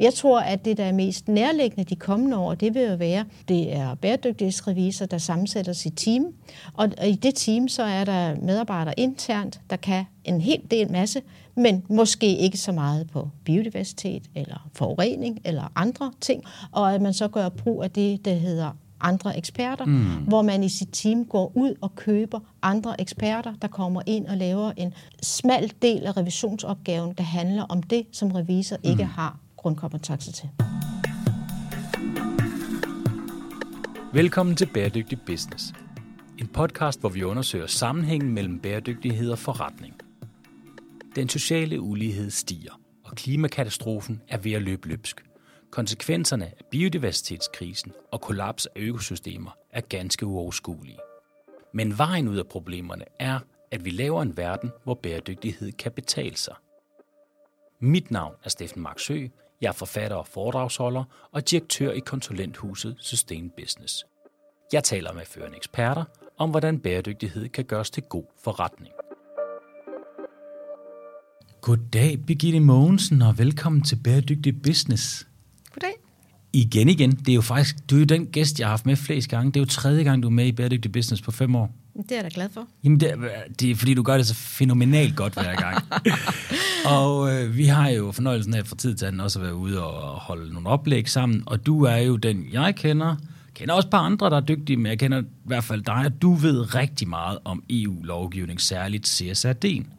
Jeg tror, at det, der er mest nærliggende de kommende år, det vil jo være, det er bæredygtighedsrevisor, der sammensætter sit team. Og i det team, så er der medarbejdere internt, der kan en hel del masse, men måske ikke så meget på biodiversitet eller forurening eller andre ting. Og at man så gør brug af det, der hedder andre eksperter, mm. hvor man i sit team går ud og køber andre eksperter, der kommer ind og laver en smal del af revisionsopgaven, der handler om det, som revisor mm. ikke har grundkompetencer til. Velkommen til Bæredygtig Business. En podcast, hvor vi undersøger sammenhængen mellem bæredygtighed og forretning. Den sociale ulighed stiger, og klimakatastrofen er ved at løbe løbsk. Konsekvenserne af biodiversitetskrisen og kollaps af økosystemer er ganske uoverskuelige. Men vejen ud af problemerne er, at vi laver en verden, hvor bæredygtighed kan betale sig. Mit navn er Steffen Marksø. Jeg er forfatter og foredragsholder og direktør i konsulenthuset Sustain Business. Jeg taler med førende eksperter om, hvordan bæredygtighed kan gøres til god forretning. Goddag, Birgitte Mogensen, og velkommen til Bæredygtig Business. Igen igen. Det er jo faktisk, du er jo den gæst, jeg har haft med flest gange. Det er jo tredje gang, du er med i Bæredygtig Business på fem år. Det er jeg da glad for. Jamen, det er, det er fordi, du gør det så fænomenalt godt hver gang. og øh, vi har jo fornøjelsen af fra tid til anden også at være ude og holde nogle oplæg sammen, og du er jo den, jeg kender, kender også et par andre, der er dygtige, men jeg kender i hvert fald dig, og du ved rigtig meget om EU-lovgivning, særligt CSRD'en.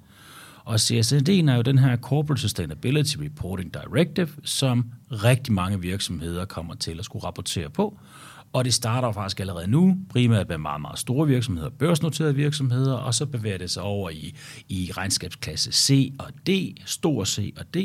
Og CSRD'en er jo den her Corporate Sustainability Reporting Directive, som rigtig mange virksomheder kommer til at skulle rapportere på. Og det starter faktisk allerede nu, primært med meget, meget store virksomheder, børsnoterede virksomheder, og så bevæger det sig over i, i regnskabsklasse C og D, stor C og D,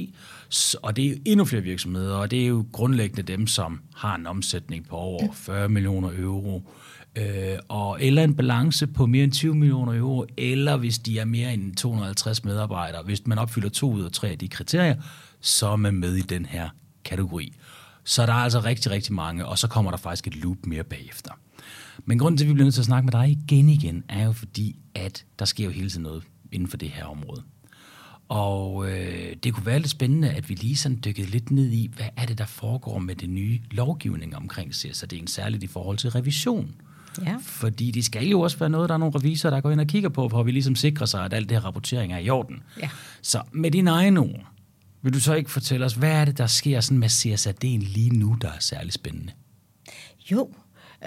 og det er jo endnu flere virksomheder, og det er jo grundlæggende dem, som har en omsætning på over 40 millioner euro, øh, og, eller en balance på mere end 20 millioner euro, eller hvis de er mere end 250 medarbejdere. Hvis man opfylder to ud af tre af de kriterier, så er man med i den her kategori. Så der er altså rigtig, rigtig mange, og så kommer der faktisk et loop mere bagefter. Men grunden til, at vi bliver nødt til at snakke med dig igen igen, er jo fordi, at der sker jo hele tiden noget inden for det her område. Og øh, det kunne være lidt spændende, at vi lige sådan dykkede lidt ned i, hvad er det, der foregår med det nye lovgivning omkring CSRD, særligt i forhold til revision. Ja. Fordi det skal jo også være noget, der er nogle revisorer, der går ind og kigger på, hvor vi ligesom sikrer sig, at alt det her rapportering er i orden. Ja. Så med dine egne ord, vil du så ikke fortælle os, hvad er det, der sker sådan med CSRD'en lige nu, der er særlig spændende? Jo,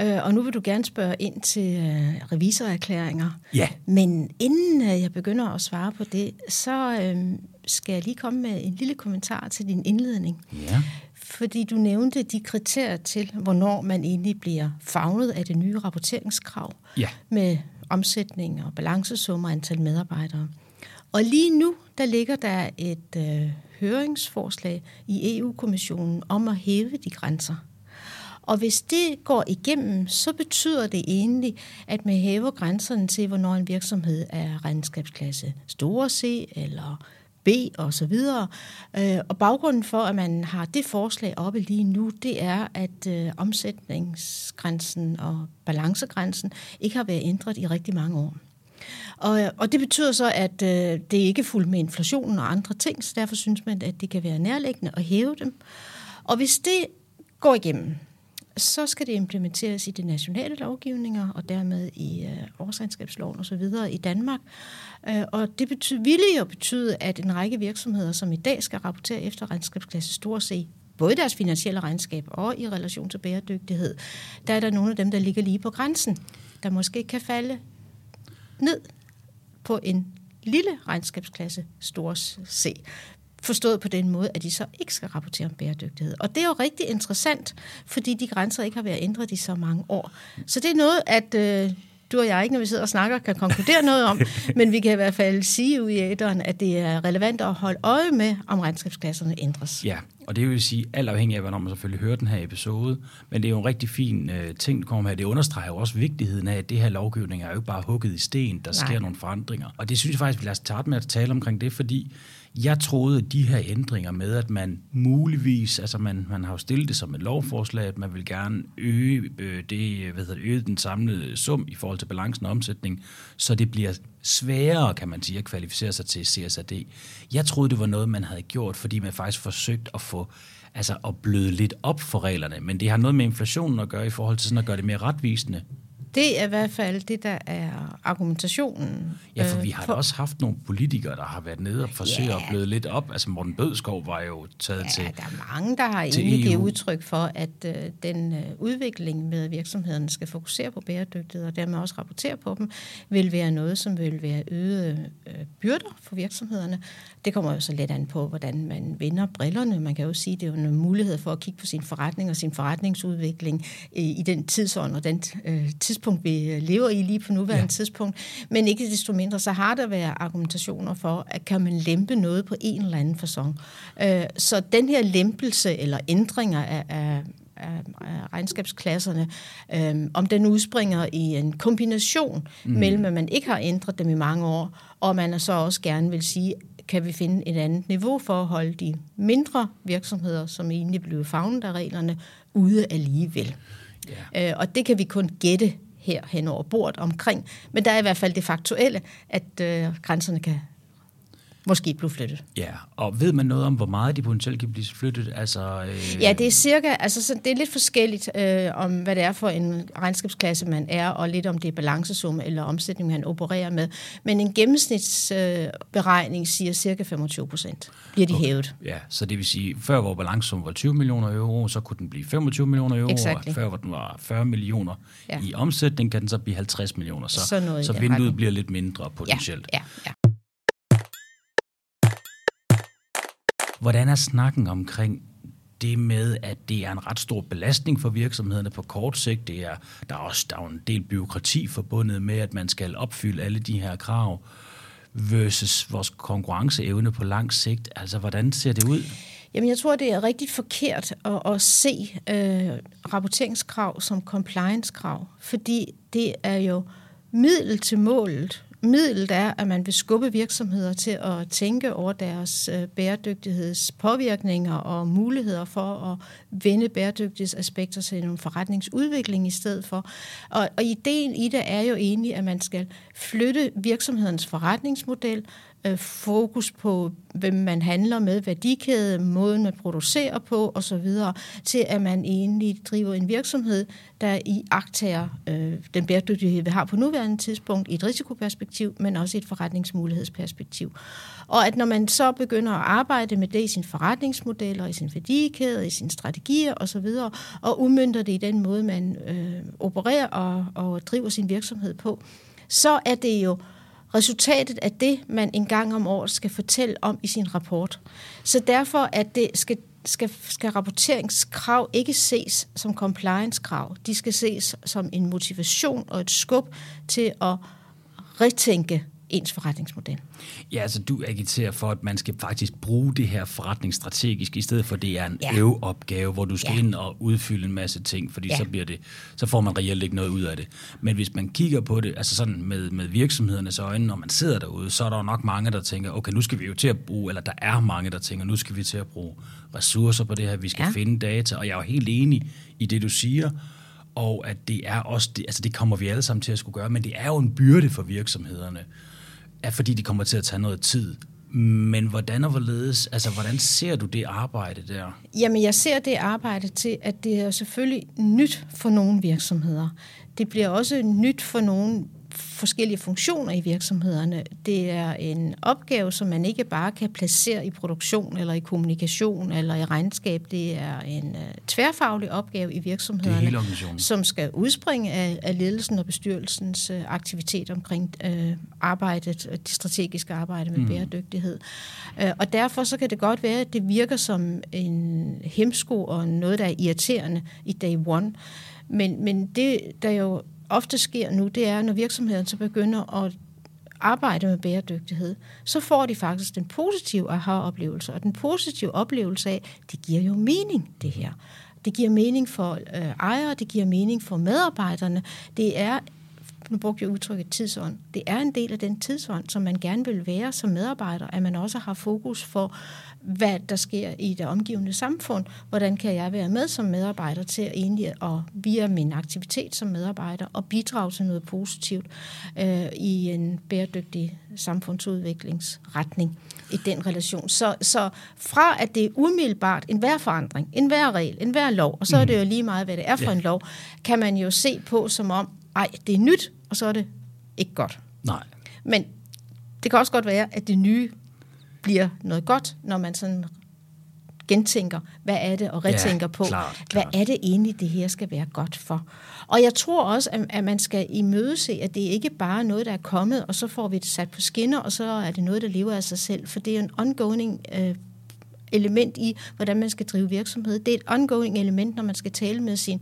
øh, og nu vil du gerne spørge ind til øh, revisorerklæringer. Ja. Men inden øh, jeg begynder at svare på det, så øh, skal jeg lige komme med en lille kommentar til din indledning. Ja. Fordi du nævnte de kriterier til, hvornår man egentlig bliver fagnet af det nye rapporteringskrav ja. med omsætning og balancesummer og antal medarbejdere. Og lige nu, der ligger der et øh, høringsforslag i EU-kommissionen om at hæve de grænser. Og hvis det går igennem, så betyder det egentlig, at man hæver grænserne til, hvornår en virksomhed er regnskabsklasse store C eller B og så videre. Øh, og baggrunden for, at man har det forslag oppe lige nu, det er, at øh, omsætningsgrænsen og balancegrænsen ikke har været ændret i rigtig mange år. Og, øh, og det betyder så, at øh, det ikke er fuldt med inflationen og andre ting, så derfor synes man, at det kan være nærliggende at hæve dem. Og hvis det går igennem, så skal det implementeres i de nationale lovgivninger, og dermed i øh, årsregnskabsloven osv. i Danmark. Øh, og det betyder, ville jo betyde, at en række virksomheder, som i dag skal rapportere efter regnskabsklasse Stor C, både deres finansielle regnskab og i relation til bæredygtighed, der er der nogle af dem, der ligger lige på grænsen, der måske kan falde ned på en lille regnskabsklasse, stor C. Forstået på den måde, at de så ikke skal rapportere om bæredygtighed. Og det er jo rigtig interessant, fordi de grænser ikke har været ændret i så mange år. Så det er noget, at øh, du og jeg ikke, når vi sidder og snakker, kan konkludere noget om, men vi kan i hvert fald sige ud i æderen, at det er relevant at holde øje med, om regnskabsklasserne ændres. Ja, og det vil sige, alt afhængig af, hvornår man selvfølgelig hører den her episode, men det er jo en rigtig fin uh, ting, der kommer her. Det understreger jo også vigtigheden af, at det her lovgivning er jo ikke bare hugget i sten, der Nej. sker nogle forandringer. Og det synes jeg faktisk, vi lader starte med at tale omkring det, fordi jeg troede, at de her ændringer med, at man muligvis, altså man, man har jo stillet det som et lovforslag, at man vil gerne øge, øh, det, hvad hedder det, øge den samlede sum i forhold til balancen og omsætning, så det bliver sværere, kan man sige, at kvalificere sig til CSRD. Jeg troede, det var noget, man havde gjort, fordi man faktisk forsøgt at få altså at bløde lidt op for reglerne, men det har noget med inflationen at gøre i forhold til sådan at gøre det mere retvisende. Det er i hvert fald det, der er argumentationen. Ja, for vi har for... også haft nogle politikere, der har været nede og forsøgt ja. at bløde lidt op. Altså Morten Bødskov var jo taget ja, til der er mange, der har egentlig givet udtryk for, at øh, den øh, udvikling med virksomhederne skal fokusere på bæredygtighed og dermed også rapportere på dem, vil være noget, som vil være øget øh, byrder for virksomhederne. Det kommer jo så let an på, hvordan man vinder brillerne. Man kan jo sige, at det er jo en mulighed for at kigge på sin forretning og sin forretningsudvikling i, i den tidsånd og den øh, tidspunkt, vi lever i lige på nuværende ja. tidspunkt. Men ikke desto mindre, så har der været argumentationer for, at kan man lempe noget på en eller anden fasong. Øh, så den her lempelse eller ændringer af, af af, regnskabsklasserne, øh, om den udspringer i en kombination mm. mellem, at man ikke har ændret dem i mange år, og man så også gerne vil sige, kan vi finde et andet niveau for at holde de mindre virksomheder, som egentlig blev fagnet af reglerne, ude alligevel. Yeah. Øh, og det kan vi kun gætte her hen over bordet omkring. Men der er i hvert fald det faktuelle, at øh, grænserne kan måske blive flyttet. Ja, og ved man noget om, hvor meget de potentielt kan blive flyttet? Altså, øh... Ja, det er cirka, altså så det er lidt forskelligt øh, om, hvad det er for en regnskabsklasse, man er, og lidt om det er balancesumme eller omsætning, man opererer med. Men en gennemsnitsberegning øh, siger cirka 25 procent bliver de okay. hævet. Ja, så det vil sige, før hvor balancesummen var 20 millioner euro, så kunne den blive 25 millioner euro, exactly. og før hvor den var 40 millioner ja. i omsætning, kan den så blive 50 millioner. Så, så, noget så vinduet bliver lidt mindre potentielt. Ja, ja, ja. Hvordan er snakken omkring det med, at det er en ret stor belastning for virksomhederne på kort sigt. Det er, der er også der er en del byråkrati forbundet med, at man skal opfylde alle de her krav versus vores konkurrenceevne på lang sigt. Altså, hvordan ser det ud? Jamen, jeg tror, det er rigtig forkert at, at se øh, rapporteringskrav som compliance-krav, fordi det er jo middel til målet middel er, at man vil skubbe virksomheder til at tænke over deres øh, bæredygtighedspåvirkninger og muligheder for at vende bæredygtighedsaspekter til en forretningsudvikling i stedet for. Og, og ideen i det er jo egentlig, at man skal flytte virksomhedens forretningsmodel øh, fokus på, hvem man handler med, værdikæde, måden man producerer på osv., til at man egentlig driver en virksomhed, der i agtager øh, den bæredygtighed, vi har på nuværende tidspunkt, i et risikoperspektiv, men også i et forretningsmulighedsperspektiv. Og at når man så begynder at arbejde med det i sin forretningsmodel, og i sin værdikæde, i sine strategier osv., og udmyndter det i den måde, man øh, opererer og, og driver sin virksomhed på, så er det jo resultatet af det, man en gang om året skal fortælle om i sin rapport. Så derfor at det skal, skal, skal rapporteringskrav ikke ses som compliance-krav. De skal ses som en motivation og et skub til at retænke ens forretningsmodel. Ja, altså du agiterer for, at man skal faktisk bruge det her forretning strategisk, i stedet for at det er en ja. øveopgave, hvor du skal ja. ind og udfylde en masse ting, fordi ja. så, bliver det, så får man reelt ikke noget ud af det. Men hvis man kigger på det, altså sådan med, med virksomhedernes øjne, når man sidder derude, så er der jo nok mange, der tænker, okay, nu skal vi jo til at bruge, eller der er mange, der tænker, nu skal vi til at bruge ressourcer på det her, vi skal ja. finde data, og jeg er jo helt enig i det, du siger, og at det er også, det, altså det kommer vi alle sammen til at skulle gøre, men det er jo en byrde for virksomhederne er fordi de kommer til at tage noget tid. Men hvordan og hvorledes, altså hvordan ser du det arbejde der? Jamen jeg ser det arbejde til, at det er selvfølgelig nyt for nogle virksomheder. Det bliver også nyt for nogle forskellige funktioner i virksomhederne. Det er en opgave, som man ikke bare kan placere i produktion eller i kommunikation eller i regnskab. Det er en uh, tværfaglig opgave i virksomhederne, som skal udspringe af, af ledelsen og bestyrelsens uh, aktivitet omkring uh, arbejdet, det strategiske arbejde med mm. bæredygtighed. Uh, og derfor så kan det godt være, at det virker som en hemsko og noget, der er irriterende i day one. Men, men det, der jo ofte sker nu, det er, når virksomheden så begynder at arbejde med bæredygtighed, så får de faktisk den positive aha-oplevelse. Og den positive oplevelse af, det giver jo mening, det her. Det giver mening for øh, ejere, det giver mening for medarbejderne. Det er nu brugte jeg udtrykket tidsånd, det er en del af den tidsånd, som man gerne vil være som medarbejder, at man også har fokus for, hvad der sker i det omgivende samfund. Hvordan kan jeg være med som medarbejder til at egentlig, og via min aktivitet som medarbejder, og bidrage til noget positivt øh, i en bæredygtig samfundsudviklingsretning i den relation. Så, så fra at det er umiddelbart en hver forandring, en hver regel, en hver lov, og så er det jo lige meget, hvad det er for en lov, kan man jo se på som om, ej, det er nyt, og så er det ikke godt. Nej. Men det kan også godt være, at det nye bliver noget godt, når man sådan gentænker, hvad er det, og retænker ja, på, klart, hvad klart. er det egentlig, det her skal være godt for. Og jeg tror også, at, at man skal imødese, at det ikke bare er noget, der er kommet, og så får vi det sat på skinner, og så er det noget, der lever af sig selv, for det er en ongoing øh, element i, hvordan man skal drive virksomhed. Det er et ongoing element, når man skal tale med sin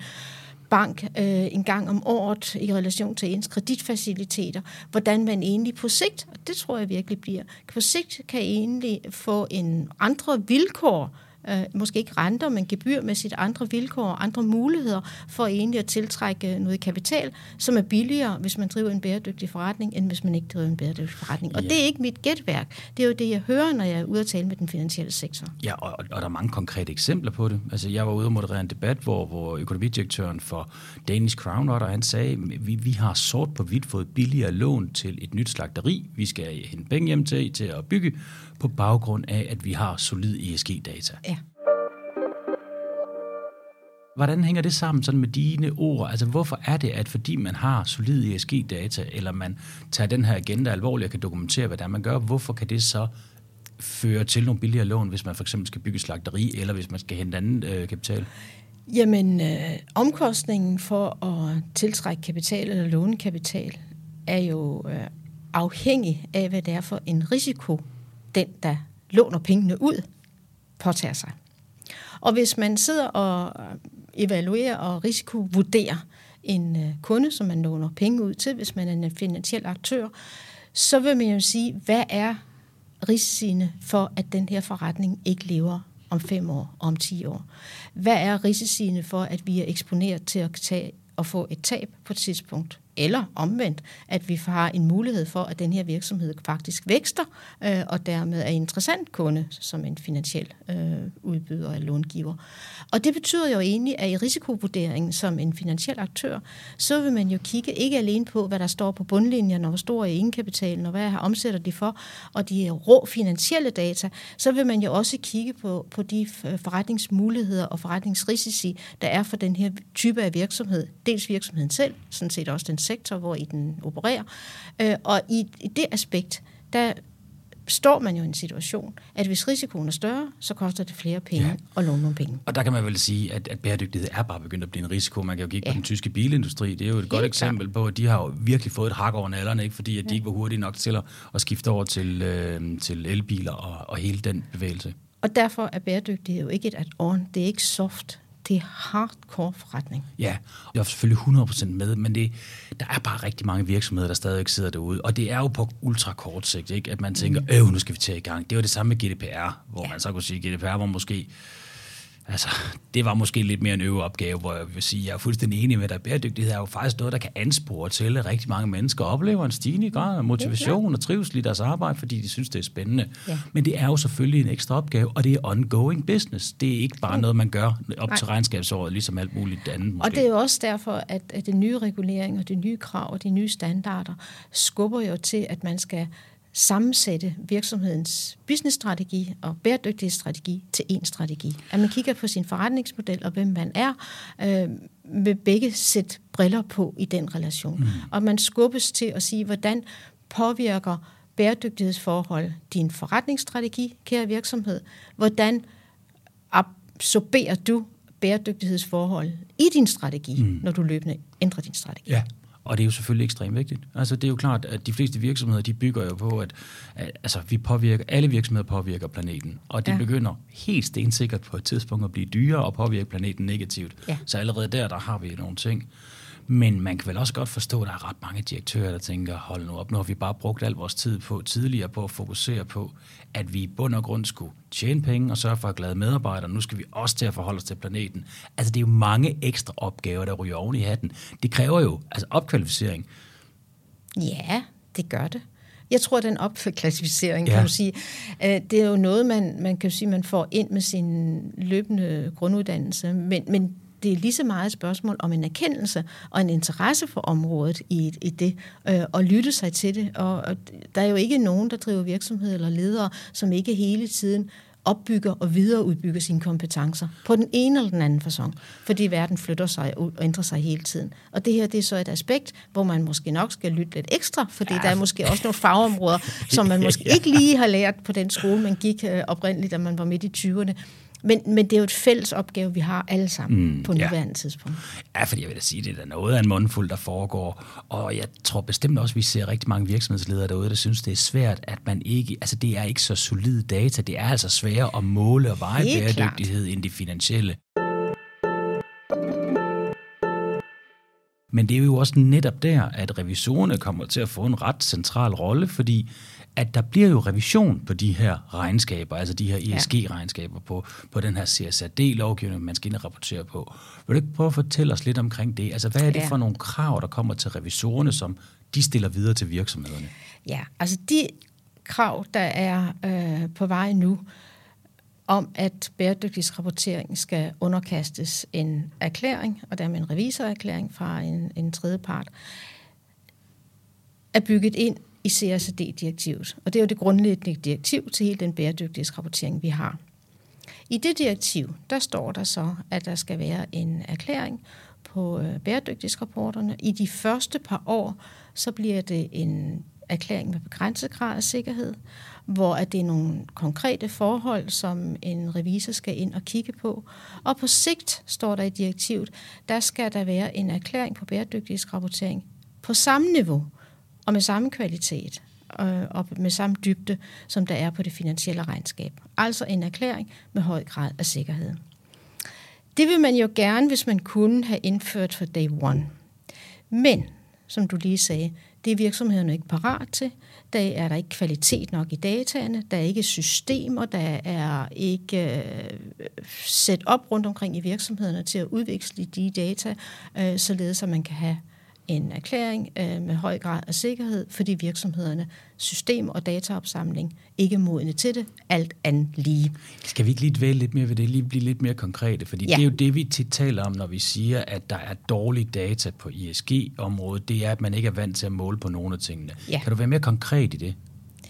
bank øh, en gang om året i relation til ens kreditfaciliteter, hvordan man egentlig på sigt, og det tror jeg virkelig bliver, på sigt kan egentlig få en andre vilkår øh, måske ikke renter, men gebyrmæssigt andre vilkår og andre muligheder for egentlig at tiltrække noget kapital, som er billigere, hvis man driver en bæredygtig forretning, end hvis man ikke driver en bæredygtig forretning. Og Ja. det er ikke mit gætværk. Det er jo det, jeg hører, når jeg er ude at tale med den finansielle sektor. Ja, og, og, og der er mange konkrete eksempler på det. Altså, jeg var ude og moderere en debat, hvor, hvor økonomidirektøren for Danish Crown Otter, han sagde, vi, vi har sort på hvidt fået billigere lån til et nyt slagteri, vi skal hente penge hjem til, til at bygge, på baggrund af, at vi har solid ESG-data. Ja. Hvordan hænger det sammen sådan med dine ord? Altså, hvorfor er det, at fordi man har solid ESG-data, eller man tager den her agenda alvorligt og kan dokumentere, hvad det er, man gør, hvorfor kan det så føre til nogle billigere lån, hvis man for eksempel skal bygge slagteri, eller hvis man skal hente anden øh, kapital? Jamen, øh, omkostningen for at tiltrække kapital eller låne kapital er jo øh, afhængig af, hvad det er for en risiko, den, der låner pengene ud, påtager sig. Og hvis man sidder og øh, evaluerer og risikovurderer en øh, kunde, som man låner penge ud til, hvis man er en finansiel aktør, så vil man jo sige, hvad er risiciene for, at den her forretning ikke lever om fem år om ti år? Hvad er risiciene for, at vi er eksponeret til at tage og få et tab på et tidspunkt? Eller omvendt, at vi har en mulighed for, at den her virksomhed faktisk vækster, øh, og dermed er interessant kunde som en finansiel øh, udbyder eller långiver. Og det betyder jo egentlig, at i risikovurderingen som en finansiel aktør, så vil man jo kigge ikke alene på, hvad der står på bundlinjen, og hvor stor er egenkapitalen, og hvad her omsætter de for, og de rå finansielle data, så vil man jo også kigge på, på de øh, forretningsmuligheder og forretningsrisici, der er for den her type af virksomhed. Dels virksomheden selv, sådan set også den sektor, hvor i den opererer. Øh, og i, i det aspekt, der står man jo i en situation, at hvis risikoen er større, så koster det flere penge ja. at låne nogle penge. Og der kan man vel sige, at, at bæredygtighed er bare begyndt at blive en risiko. Man kan jo kigge ja. på den tyske bilindustri. Det er jo et Helt godt eksempel på, at de har jo virkelig fået et hak over nallerne, ikke? fordi at de ikke var hurtige nok til at, at skifte over til, øh, til elbiler og, og hele den bevægelse. Og derfor er bæredygtighed jo ikke et add-on. Det er ikke soft det er hardcore forretning. Ja, jeg er selvfølgelig 100% med, men det, der er bare rigtig mange virksomheder, der stadig sidder derude. Og det er jo på ultra kort sigt, ikke? at man tænker, øh, nu skal vi tage i gang. Det var det samme med GDPR, hvor ja. man så kunne sige, GDPR var måske Altså, det var måske lidt mere en øveopgave, hvor jeg vil sige, at jeg er fuldstændig enig med dig. Bæredygtighed er jo faktisk noget, der kan anspore til, at rigtig mange mennesker oplever en stigende grad af motivation og trivsel i deres arbejde, fordi de synes, det er spændende. Ja. Men det er jo selvfølgelig en ekstra opgave, og det er ongoing business. Det er ikke bare noget, man gør op Nej. til regnskabsåret, ligesom alt muligt andet. Måske. Og det er jo også derfor, at, at den nye regulering og de nye krav og de nye standarder skubber jo til, at man skal sammensætte virksomhedens businessstrategi og bæredygtighedsstrategi til én strategi. At man kigger på sin forretningsmodel og hvem man er, øh, med begge sæt briller på i den relation. Mm. Og man skubbes til at sige, hvordan påvirker bæredygtighedsforhold din forretningsstrategi, kære virksomhed? Hvordan absorberer du bæredygtighedsforhold i din strategi, mm. når du løbende ændrer din strategi? Ja. Og det er jo selvfølgelig ekstremt vigtigt. Altså det er jo klart, at de fleste virksomheder, de bygger jo på, at, at altså, vi påvirker, alle virksomheder påvirker planeten. Og det ja. begynder helt stensikkert på et tidspunkt at blive dyrere og påvirke planeten negativt. Ja. Så allerede der, der har vi nogle ting. Men man kan vel også godt forstå, at der er ret mange direktører, der tænker, hold nu op, nu har vi bare brugt al vores tid på tidligere på at fokusere på, at vi i bund og grund skulle tjene penge og sørge for at glade medarbejdere. Nu skal vi også til at forholde os til planeten. Altså det er jo mange ekstra opgaver, der ryger oven i hatten. Det kræver jo altså opkvalificering. Ja, det gør det. Jeg tror, den opklassificering, Ja. kan du sige, øh, det er jo noget, man, man kan sige, man får ind med sin løbende grunduddannelse, men, men det er lige så meget et spørgsmål om en erkendelse og en interesse for området i, i det, øh, og lytte sig til det. Og, og der er jo ikke nogen, der driver virksomhed eller ledere, som ikke hele tiden opbygger og videreudbygger sine kompetencer på den ene eller den anden façon, fordi verden flytter sig og ændrer sig hele tiden. Og det her det er så et aspekt, hvor man måske nok skal lytte lidt ekstra, fordi ja. der er måske også nogle fagområder, som man måske ikke lige har lært på den skole, man gik øh, oprindeligt, da man var midt i 20'erne. Men, men det er jo et fælles opgave, vi har alle sammen mm, på ja. nuværende tidspunkt. Ja, fordi jeg vil da sige, det er da noget af en mundfuld, der foregår. Og jeg tror bestemt også, at vi ser rigtig mange virksomhedsledere derude, der synes, det er svært, at man ikke... Altså, det er ikke så solid data. Det er altså sværere at måle og veje bæredygtighed end det finansielle. Men det er jo også netop der, at revisorerne kommer til at få en ret central rolle, fordi at der bliver jo revision på de her regnskaber, altså de her ESG-regnskaber på, på den her CSRD-lovgivning, man skal ind og rapportere på. Vil du ikke prøve at fortælle os lidt omkring det? Altså, hvad er det Ja. for nogle krav, der kommer til revisorerne, som de stiller videre til virksomhederne? Ja, altså de krav, der er øh, på vej nu, om at bæredygtighedsrapportering skal underkastes en erklæring, og dermed en revisorerklæring fra en, en tredje part, er bygget ind i CSRD-direktivet. Og det er jo det grundlæggende direktiv til hele den bæredygtighedsrapportering, vi har. I det direktiv, der står der så, at der skal være en erklæring på øh, bæredygtighedsrapporterne. I de første par år, så bliver det en erklæring med begrænset grad af sikkerhed, hvor at det er nogle konkrete forhold, som en revisor skal ind og kigge på. Og på sigt, står der i direktivet, der skal der være en erklæring på bæredygtighedsrapportering på samme niveau og med samme kvalitet øh, og med samme dybde, som der er på det finansielle regnskab. Altså en erklæring med høj grad af sikkerhed. Det vil man jo gerne, hvis man kunne have indført for day one. Men, som du lige sagde, det er virksomhederne ikke parat til. Der er der ikke kvalitet nok i dataene, der er ikke systemer, der er ikke øh, sat op rundt omkring i virksomhederne til at udveksle de data, øh, således at man kan have en erklæring øh, med høj grad af sikkerhed, fordi virksomhederne system- og dataopsamling ikke modne til det, alt andet lige. Skal vi ikke lige dvæle lidt mere ved det, lige blive lidt mere konkrete? Fordi ja. Ja. det er jo det, vi tit taler om, når vi siger, at der er dårlige data på ISG-området. Det er, at man ikke er vant til at måle på nogle af tingene. Ja. Kan du være mere konkret i det?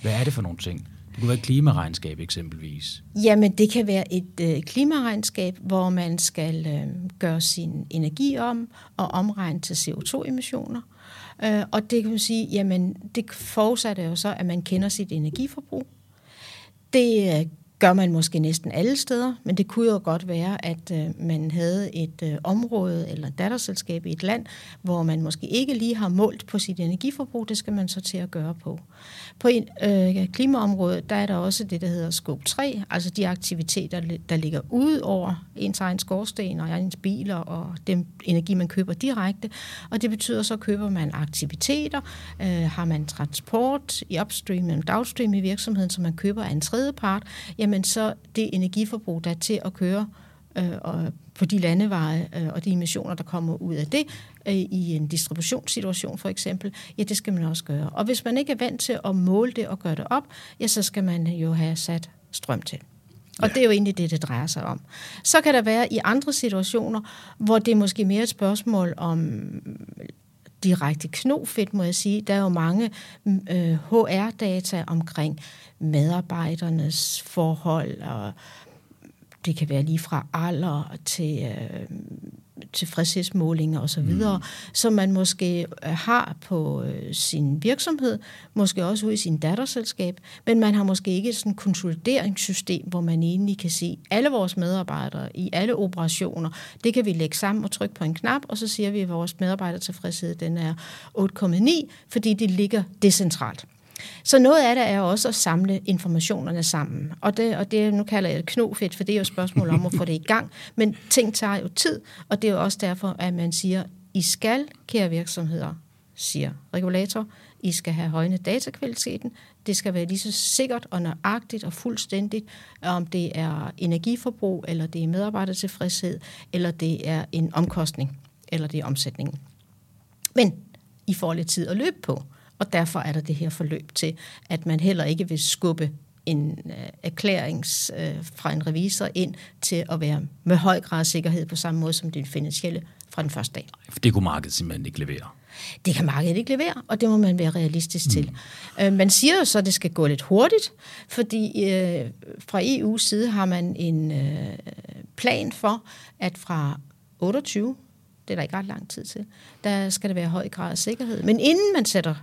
Hvad er det for nogle ting? Det kunne være et klimaregnskab eksempelvis. Jamen, det kan være et øh, klimaregnskab, hvor man skal øh, gøre sin energi om og omregne til CO2-emissioner. Øh, og det kan man sige, jamen, det forudsætter jo så, at man kender sit energiforbrug. Det øh, gør man måske næsten alle steder, men det kunne jo godt være, at øh, man havde et øh, område eller et datterselskab i et land, hvor man måske ikke lige har målt på sit energiforbrug. Det skal man så til at gøre på. På en, øh, klimaområdet, der er der også det, der hedder scope 3, altså de aktiviteter, der ligger ud over ens egen skorsten og ens biler og den energi, man køber direkte. Og det betyder så, køber man aktiviteter, øh, har man transport i upstream og downstream i virksomheden, som man køber af en tredje part, jamen så det energiforbrug, der er til at køre øh, og på de landeveje øh, og de emissioner, der kommer ud af det øh, i en distributionssituation for eksempel, ja, det skal man også gøre. Og hvis man ikke er vant til at måle det og gøre det op, ja, så skal man jo have sat strøm til. Og ja. det er jo egentlig det, det drejer sig om. Så kan der være i andre situationer, hvor det er måske mere et spørgsmål om direkte knofedt, må jeg sige. Der er jo mange øh, HR-data omkring medarbejdernes forhold, og det kan være lige fra alder til øh, tilfredshedsmålinger osv., mm. som man måske øh, har på øh, sin virksomhed, måske også ude i sin datterselskab, men man har måske ikke sådan et konsolideringssystem, hvor man egentlig kan se alle vores medarbejdere i alle operationer. Det kan vi lægge sammen og trykke på en knap, og så siger vi, at vores medarbejdertilfredshed den er 8,9, fordi det ligger decentralt. Så noget af det er også at samle informationerne sammen. Og det, og det nu kalder jeg det knofedt, for det er jo et spørgsmål om at få det i gang. Men ting tager jo tid, og det er jo også derfor, at man siger, I skal, kære virksomheder, siger regulator, I skal have højnet datakvaliteten. Det skal være lige så sikkert og nøjagtigt og fuldstændigt, om det er energiforbrug, eller det er medarbejdertilfredshed, eller det er en omkostning, eller det er omsætningen. Men I får lidt tid at løbe på. Og derfor er der det her forløb til, at man heller ikke vil skubbe en øh, erklærings øh, fra en revisor ind til at være med høj grad af sikkerhed på samme måde som den finansielle fra den første dag. For det kunne markedet simpelthen ikke levere. Det kan markedet ikke levere, og det må man være realistisk mm. til. Øh, man siger jo så, at det skal gå lidt hurtigt, fordi øh, fra EU's side har man en øh, plan for, at fra 28, det er der ikke ret lang tid til, der skal der være høj grad af sikkerhed. Men inden man sætter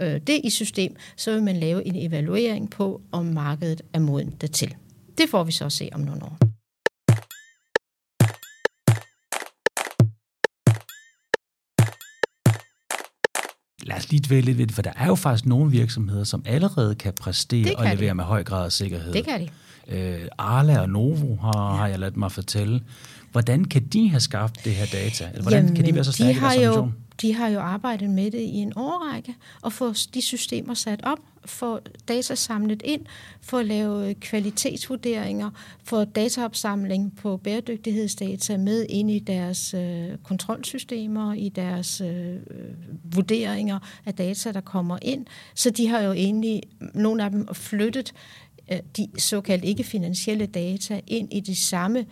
øh, det i system, så vil man lave en evaluering på, om markedet er moden dertil. Det får vi så at se om nogle år. Lad os lige dvæle lidt ved det, for der er jo faktisk nogle virksomheder, som allerede kan præstere kan og levere de. med høj grad af sikkerhed. Det kan de. Øh, Arla og Novo har, ja. har jeg ladet mig fortælle. Hvordan kan de have skabt det her data? Eller hvordan Jamen, kan de være så stærke de har jo, de har jo arbejdet med det i en årrække, og få de systemer sat op, få data samlet ind, få lave kvalitetsvurderinger, få dataopsamling på bæredygtighedsdata med ind i deres øh, kontrolsystemer, i deres øh, øh, vurderinger af data, der kommer ind. Så de har jo egentlig, nogle af dem, flyttet øh, de såkaldt ikke-finansielle data ind i de samme øh,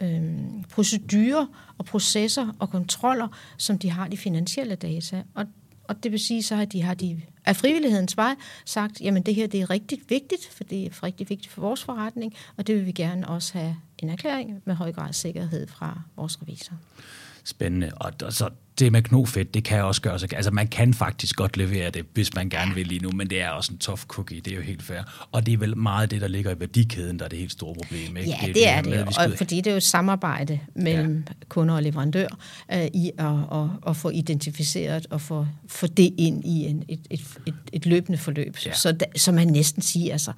Øhm, procedurer og processer og kontroller, som de har de finansielle data. Og, og det vil sige, så har de, har de af frivillighedens vej sagt, jamen det her det er rigtig vigtigt, for det er rigtig vigtigt for vores forretning, og det vil vi gerne også have en erklæring med høj grad af sikkerhed fra vores revisor. Spændende. Og så det med knofedt, det kan også gøre sig. Altså man kan faktisk godt levere det, hvis man gerne vil lige nu, men det er også en tough cookie, det er jo helt fair. Og det er vel meget det, der ligger i værdikæden, der er det helt store problem. Ikke? Ja, det, det er det, med, og fordi det er jo et samarbejde mellem ja. kunder og leverandør øh, i at, at, at få identificeret og få, få det ind i en, et, et, et, et løbende forløb. Ja. Så, da, så man næsten siger, altså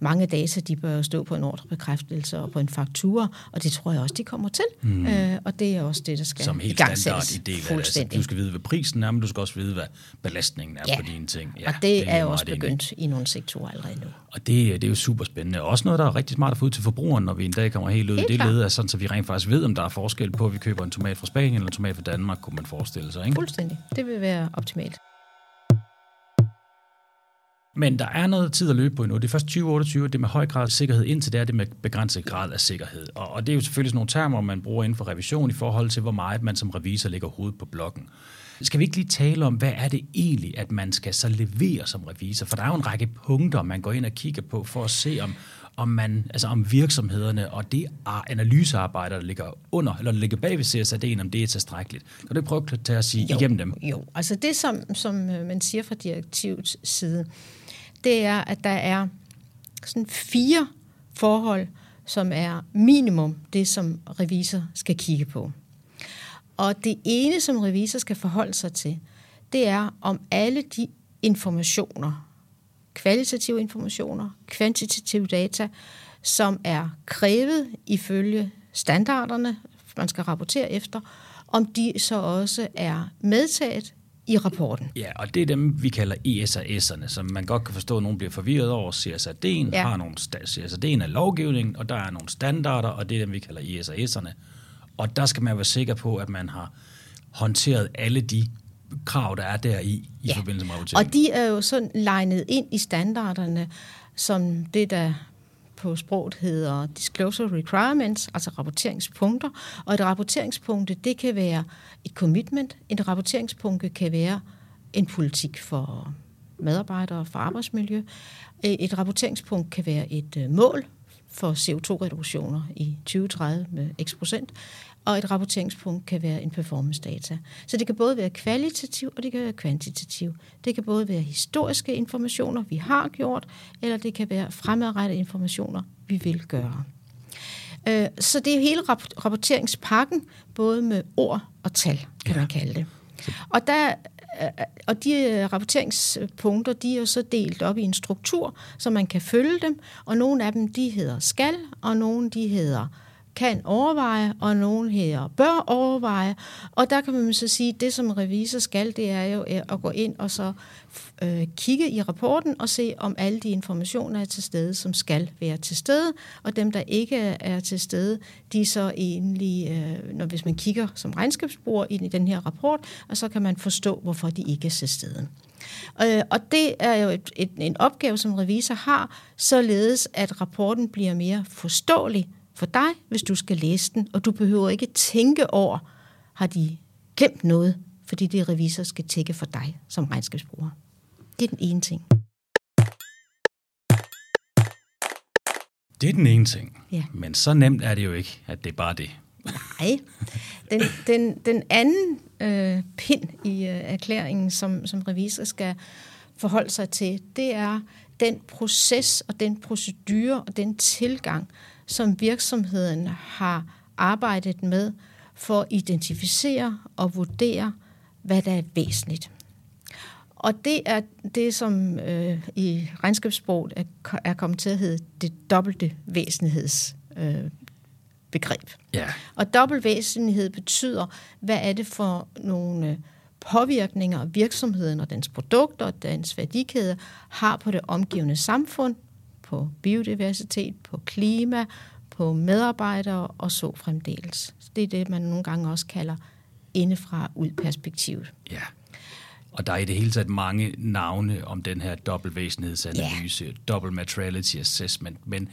mange data, de bør stå på en ordrebekræftelse og på en faktura, og det tror jeg også, de kommer til. Mm. Øh, og det er også det, der skal Som helt standard idé Altså, du skal vide, hvad prisen er, men du skal også vide, hvad belastningen er ja. på dine ting. Ja, og det, det er jo også begyndt i nogle sektorer allerede nu. Og det, det er jo super spændende. Også noget, der er rigtig smart at få ud til forbrugeren, når vi en dag kommer helt ud i det led, er sådan, så vi rent faktisk ved, om der er forskel på, at vi køber en tomat fra Spanien eller en tomat fra Danmark, kunne man forestille sig. Ikke? Fuldstændig. Det vil være optimalt. Men der er noget tid at løbe på endnu. Det er først 2028, det med høj grad af sikkerhed, indtil det er det med begrænset grad af sikkerhed. Og, og det er jo selvfølgelig sådan nogle termer, man bruger inden for revision i forhold til, hvor meget man som revisor lægger hovedet på blokken. Skal vi ikke lige tale om, hvad er det egentlig, at man skal så levere som revisor? For der er jo en række punkter, man går ind og kigger på for at se, om, om, man, altså om virksomhederne og det analysearbejde, der ligger under, eller der ligger bag ved CSRD'en, om det er tilstrækkeligt. Kan du prøve at tage at sige jo, igennem dem? Jo, altså det, som, som øh, man siger fra direktivets side, det er, at der er sådan fire forhold, som er minimum det, som revisor skal kigge på. Og det ene, som revisor skal forholde sig til, det er om alle de informationer, kvalitative informationer, kvantitative data, som er krævet ifølge standarderne, man skal rapportere efter, om de så også er medtaget i rapporten. Ja, og det er dem, vi kalder ESRS'erne, som man godt kan forstå, at nogen bliver forvirret over. CSRD'en ja. har nogle CSRD'en er lovgivningen, og der er nogle standarder, og det er dem, vi kalder ESRS'erne. Og der skal man være sikker på, at man har håndteret alle de krav, der er der i, i ja. forbindelse med rapportering. Og de er jo sådan legnet ind i standarderne, som det, der på sproget hedder disclosure requirements, altså rapporteringspunkter. Og et rapporteringspunkt, det kan være et commitment. Et rapporteringspunkt kan være en politik for medarbejdere for arbejdsmiljø. Øh, et rapporteringspunkt kan være et øh, mål for CO2-reduktioner i 2030 med x procent og et rapporteringspunkt kan være en performance data. Så det kan både være kvalitativ, og det kan være kvantitativ. Det kan både være historiske informationer, vi har gjort, eller det kan være fremadrettede informationer, vi vil gøre. Øh, så det er hele rapporteringspakken, både med ord og tal, kan ja. man kalde det. Og der øh, og de øh, rapporteringspunkter, de er jo så delt op i en struktur, så man kan følge dem, og nogle af dem, de hedder skal, og nogle de hedder kan overveje, og nogen her bør overveje. Og der kan man så sige, at det som revisor skal, det er jo øh, at gå ind og så øh, kigge i rapporten og se, om alle de informationer er til stede, som skal være til stede. Og dem, der ikke er til stede, de er så egentlig, øh, når hvis man kigger som regnskabsbruger ind i den her rapport, og så kan man forstå, hvorfor de ikke er til stede. Øh, og det er jo et, et, en opgave, som revisor har, således at rapporten bliver mere forståelig for dig, hvis du skal læse den, og du behøver ikke tænke over, har de glemt noget, fordi det revisor skal tjekke for dig som regnskabsbruger. Det er den ene ting. Det er den ene ting. Ja. Men så nemt er det jo ikke, at det er bare det. Nej. Den, den, den anden øh, pind i øh, erklæringen, som, som revisor skal forholde sig til, det er den proces og den procedure og den tilgang, som virksomheden har arbejdet med for at identificere og vurdere, hvad der er væsentligt. Og det er det, som øh, i regnskabssproget er, er kommet til at hedde det dobbelte væsentligheds øh. Ja. Og dobbelt væsentlighed betyder, hvad er det for nogle øh, påvirkninger virksomheden og dens produkter og dens værdikæde har på det omgivende samfund, på biodiversitet, på klima, på medarbejdere og så fremdeles. Det er det, man nogle gange også kalder indefra ud perspektivet. Ja. Og der er i det hele taget mange navne om den her dobbeltvæsenhedsanalyse, yeah. double materiality assessment, men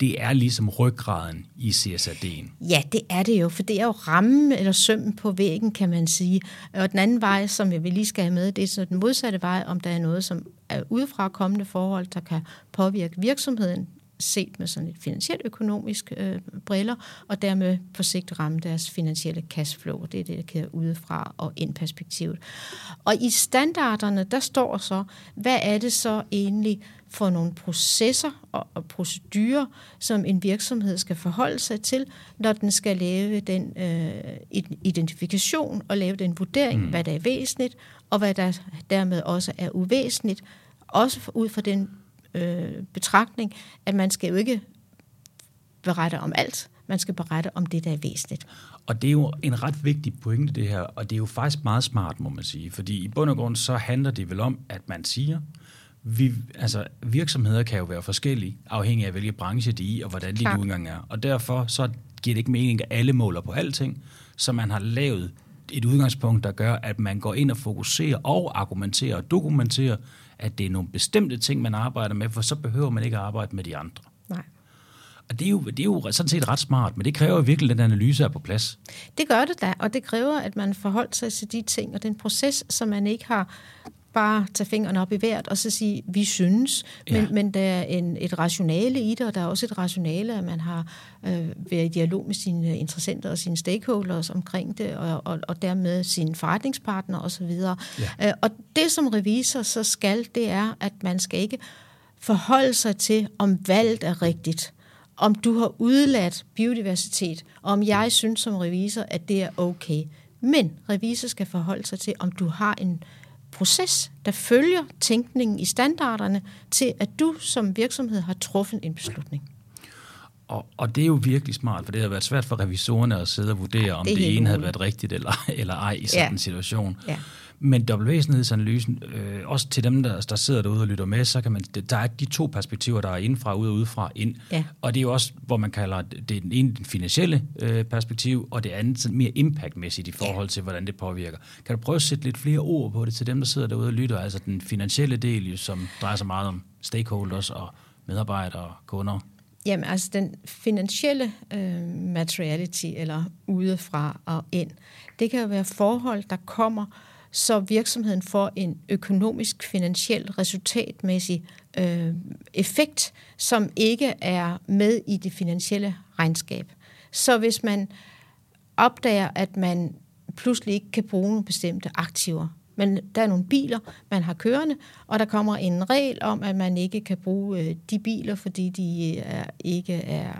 det er ligesom ryggraden i CSRD'en. Ja, det er det jo, for det er jo rammen eller sømmen på væggen, kan man sige. Og den anden vej, som jeg vil lige skal have med, det er så den modsatte vej, om der er noget, som er udefra kommende forhold, der kan påvirke virksomheden set med sådan et finansielt økonomisk øh, briller, og dermed på sigt ramme deres finansielle cashflow. Det er det, der kan udefra og ind perspektivet. Og i standarderne, der står så, hvad er det så egentlig for nogle processer og, og procedurer, som en virksomhed skal forholde sig til, når den skal lave den øh, identifikation og lave den vurdering, mm. hvad der er væsentligt, og hvad der dermed også er uvæsentligt, også ud fra den øh, betragtning, at man skal jo ikke berette om alt, man skal berette om det, der er væsentligt. Og det er jo en ret vigtig pointe, det her, og det er jo faktisk meget smart, må man sige, fordi i bund og grund så handler det vel om, at man siger, vi, altså, virksomheder kan jo være forskellige, afhængig af hvilke branche de er i, og hvordan de nu engang er. Og derfor så giver det ikke mening, at alle måler på alting, så man har lavet et udgangspunkt, der gør, at man går ind og fokuserer og argumenterer og dokumenterer, at det er nogle bestemte ting, man arbejder med, for så behøver man ikke at arbejde med de andre. Nej. Og det er, jo, det er jo sådan set ret smart, men det kræver virkelig, at den analyse er på plads. Det gør det da, og det kræver, at man forholder sig til de ting og den proces, som man ikke har bare tage fingrene op i hvert og så sige, vi synes, men, ja. men der er en, et rationale i det, og der er også et rationale, at man har øh, været i dialog med sine interessenter og sine stakeholders omkring det, og, og, og dermed sine forretningspartnere osv. Ja. Øh, og det, som revisor så skal, det er, at man skal ikke forholde sig til, om valget er rigtigt, om du har udladt biodiversitet, og om jeg synes som revisor, at det er okay. Men revisor skal forholde sig til, om du har en proces, der følger tænkningen i standarderne til, at du som virksomhed har truffet en beslutning. Og, og det er jo virkelig smart, for det har været svært for revisorerne at sidde og vurdere, om det, det ene havde været rigtigt eller, eller ej i sådan ja. en situation. Ja. Men dobbeltvæsenhedsanalysen, øh, også til dem, der, der sidder derude og lytter med, så kan man, der er de to perspektiver, der er indfra, ud og udefra, ind. Ja. Og det er jo også, hvor man kalder det, den ene den finansielle øh, perspektiv, og det andet mere impactmæssigt i forhold ja. til, hvordan det påvirker. Kan du prøve at sætte lidt flere ord på det til dem, der sidder derude og lytter? Altså den finansielle del, som drejer sig meget om stakeholders og medarbejdere og kunder. Jamen altså den finansielle øh, materiality, eller udefra og ind, det kan jo være forhold, der kommer så virksomheden får en økonomisk, finansiel, resultatmæssig øh, effekt, som ikke er med i det finansielle regnskab. Så hvis man opdager, at man pludselig ikke kan bruge nogle bestemte aktiver, men der er nogle biler, man har kørende, og der kommer en regel om, at man ikke kan bruge øh, de biler, fordi de er, ikke er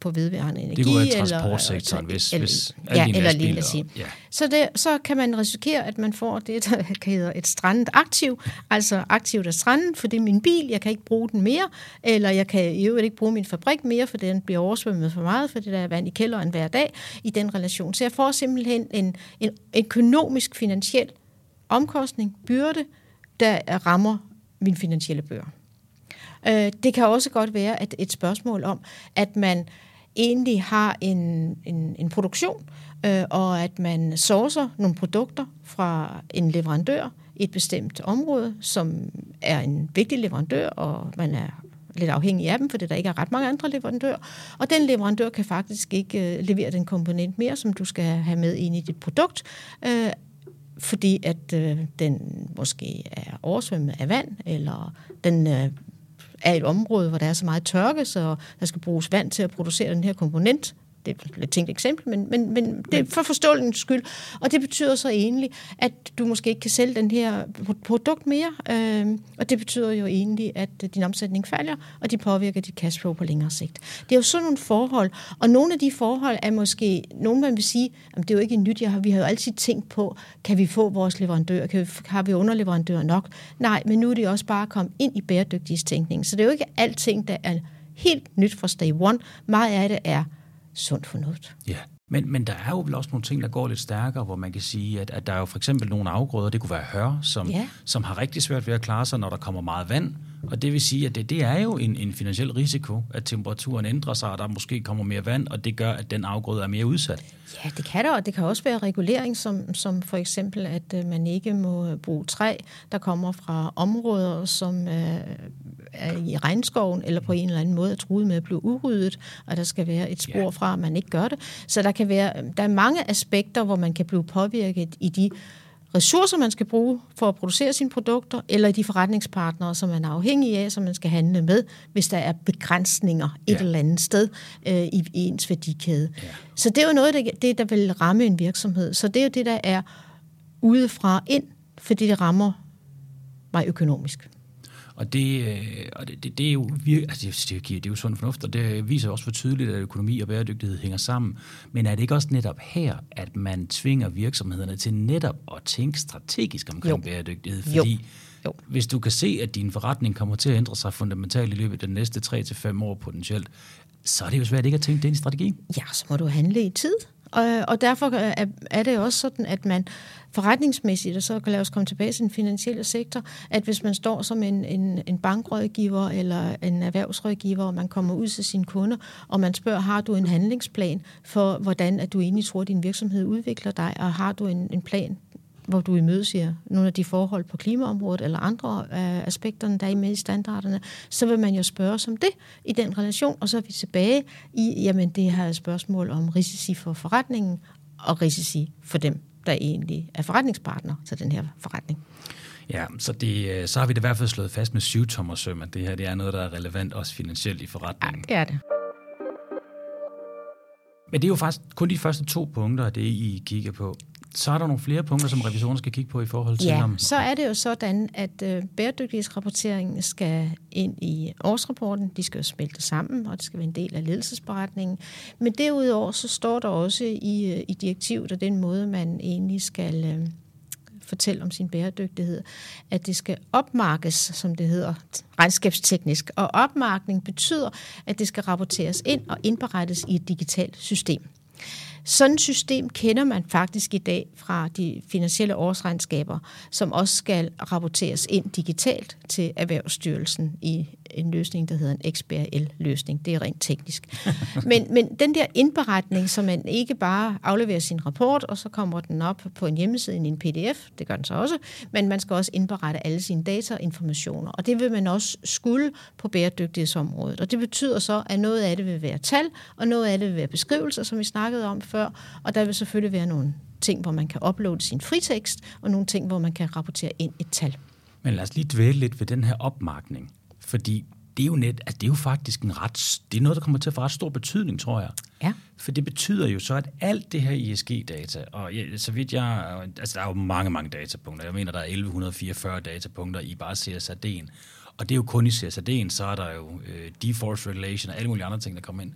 på vedværende energi. Det kunne være transportsektoren, eller, hvis, eller, hvis ja, eller lige sige. Ja. Så, det, så kan man risikere, at man får det, der hedder et strandet aktiv, altså aktivt er strandet, for det er min bil, jeg kan ikke bruge den mere, eller jeg kan i øvrigt ikke bruge min fabrik mere, for den bliver oversvømmet for meget, for det der er vand i kælderen hver dag i den relation. Så jeg får simpelthen en, en økonomisk, finansiel omkostning, byrde, der rammer min finansielle bøger. Øh, det kan også godt være at et spørgsmål om, at man egentlig har en, en, en produktion, øh, og at man sourcer nogle produkter fra en leverandør i et bestemt område, som er en vigtig leverandør, og man er lidt afhængig af dem, fordi der ikke er ret mange andre leverandører. Og den leverandør kan faktisk ikke øh, levere den komponent mere, som du skal have med ind i dit produkt, øh, fordi at øh, den måske er oversvømmet af vand, eller den øh, er et område, hvor der er så meget tørke, så der skal bruges vand til at producere den her komponent, det er et tænkt eksempel, men, men, men det er for forståelsens skyld. Og det betyder så egentlig, at du måske ikke kan sælge den her produkt mere, øh, og det betyder jo egentlig, at din omsætning falder, og det påvirker dit cashflow på længere sigt. Det er jo sådan nogle forhold, og nogle af de forhold er måske, nogen man vil sige, at det er jo ikke nyt, jeg har, vi har jo altid tænkt på, kan vi få vores leverandør, kan vi, har vi underleverandør nok? Nej, men nu er det også bare kommet ind i bæredygtighetstænkning, så det er jo ikke alting, der er helt nyt fra day one. Meget af det er sund fornuft. Ja, men, men der er jo vel også nogle ting, der går lidt stærkere, hvor man kan sige, at, at der er jo for eksempel nogle afgrøder, det kunne være hør, som, ja. som har rigtig svært ved at klare sig, når der kommer meget vand. Og det vil sige, at det, det er jo en, en finansiel risiko, at temperaturen ændrer sig, og der måske kommer mere vand, og det gør, at den afgrøde er mere udsat. Ja, det kan der, og det kan også være regulering, som, som for eksempel, at øh, man ikke må bruge træ, der kommer fra områder, som øh, er i regnskoven, eller på en eller anden måde er truet med at blive udryddet, og der skal være et spor fra, at man ikke gør det. Så der kan være, der er mange aspekter, hvor man kan blive påvirket i de ressourcer, man skal bruge for at producere sine produkter, eller de forretningspartnere, som man er afhængig af, som man skal handle med, hvis der er begrænsninger et ja. eller andet sted øh, i, i ens værdikæde. Ja. Så det er jo noget, der, det, der vil ramme en virksomhed. Så det er jo det, der er udefra ind, fordi det rammer mig økonomisk. Og det, øh, og det, det, det er jo vir- altså det, det, det er jo sund fornuft, og det viser også for tydeligt, at økonomi og bæredygtighed hænger sammen. Men er det ikke også netop her, at man tvinger virksomhederne til netop at tænke strategisk omkring jo. bæredygtighed? Fordi jo. Jo. hvis du kan se, at din forretning kommer til at ændre sig fundamentalt i løbet af de næste 3-5 år potentielt, så er det jo svært ikke at tænke det ind i strategien. Ja, så må du handle i tid. Og, og derfor er, er det også sådan, at man forretningsmæssigt, og så kan lade os komme tilbage til den finansielle sektor, at hvis man står som en, en, en bankrådgiver eller en erhvervsrådgiver, og man kommer ud til sine kunder, og man spørger, har du en handlingsplan for, hvordan at du egentlig tror, at din virksomhed udvikler dig, og har du en, en plan hvor du imødeser nogle af de forhold på klimaområdet eller andre øh, aspekter, der er med i standarderne, så vil man jo spørge som det i den relation, og så er vi tilbage i, jamen det her spørgsmål om risici for forretningen og risici for dem, der egentlig er forretningspartner til den her forretning. Ja, så, det, øh, så har vi det i hvert fald slået fast med syv tommer søm, at det her det er noget, der er relevant også finansielt i forretningen. Ja, det er det. Men det er jo faktisk kun de første to punkter, det I kigger på. Så er der nogle flere punkter, som revisionen skal kigge på i forhold til ja, ham. så er det jo sådan, at øh, bæredygtighedsrapporteringen skal ind i årsrapporten. De skal jo smelte sammen, og det skal være en del af ledelsesberetningen. Men derudover så står der også i, øh, i direktivet, og den måde, man egentlig skal... Øh, fortælle om sin bæredygtighed, at det skal opmarkes, som det hedder regnskabsteknisk. Og opmarkning betyder, at det skal rapporteres ind og indberettes i et digitalt system. Sådan et system kender man faktisk i dag fra de finansielle årsregnskaber, som også skal rapporteres ind digitalt til Erhvervsstyrelsen i en løsning, der hedder en XBRL-løsning. Det er rent teknisk. Men, men den der indberetning, som man ikke bare afleverer sin rapport, og så kommer den op på en hjemmeside i en pdf, det gør den så også, men man skal også indberette alle sine data og informationer. Og det vil man også skulle på bæredygtighedsområdet. Og det betyder så, at noget af det vil være tal, og noget af det vil være beskrivelser, som vi snakkede om før, og der vil selvfølgelig være nogle ting, hvor man kan uploade sin fritekst, og nogle ting, hvor man kan rapportere ind et tal. Men lad os lige dvæle lidt ved den her opmarkning. Fordi det er jo net, at det er jo faktisk en ret, det er noget, der kommer til at få ret stor betydning, tror jeg. Ja. For det betyder jo så, at alt det her ISG-data, og ja, så vidt jeg, altså der er jo mange, mange datapunkter. Jeg mener, der er 1144 datapunkter i bare CSRD'en. Og det er jo kun i CSRD'en, så er der jo øh, default regulation og alle mulige andre ting, der kommer ind.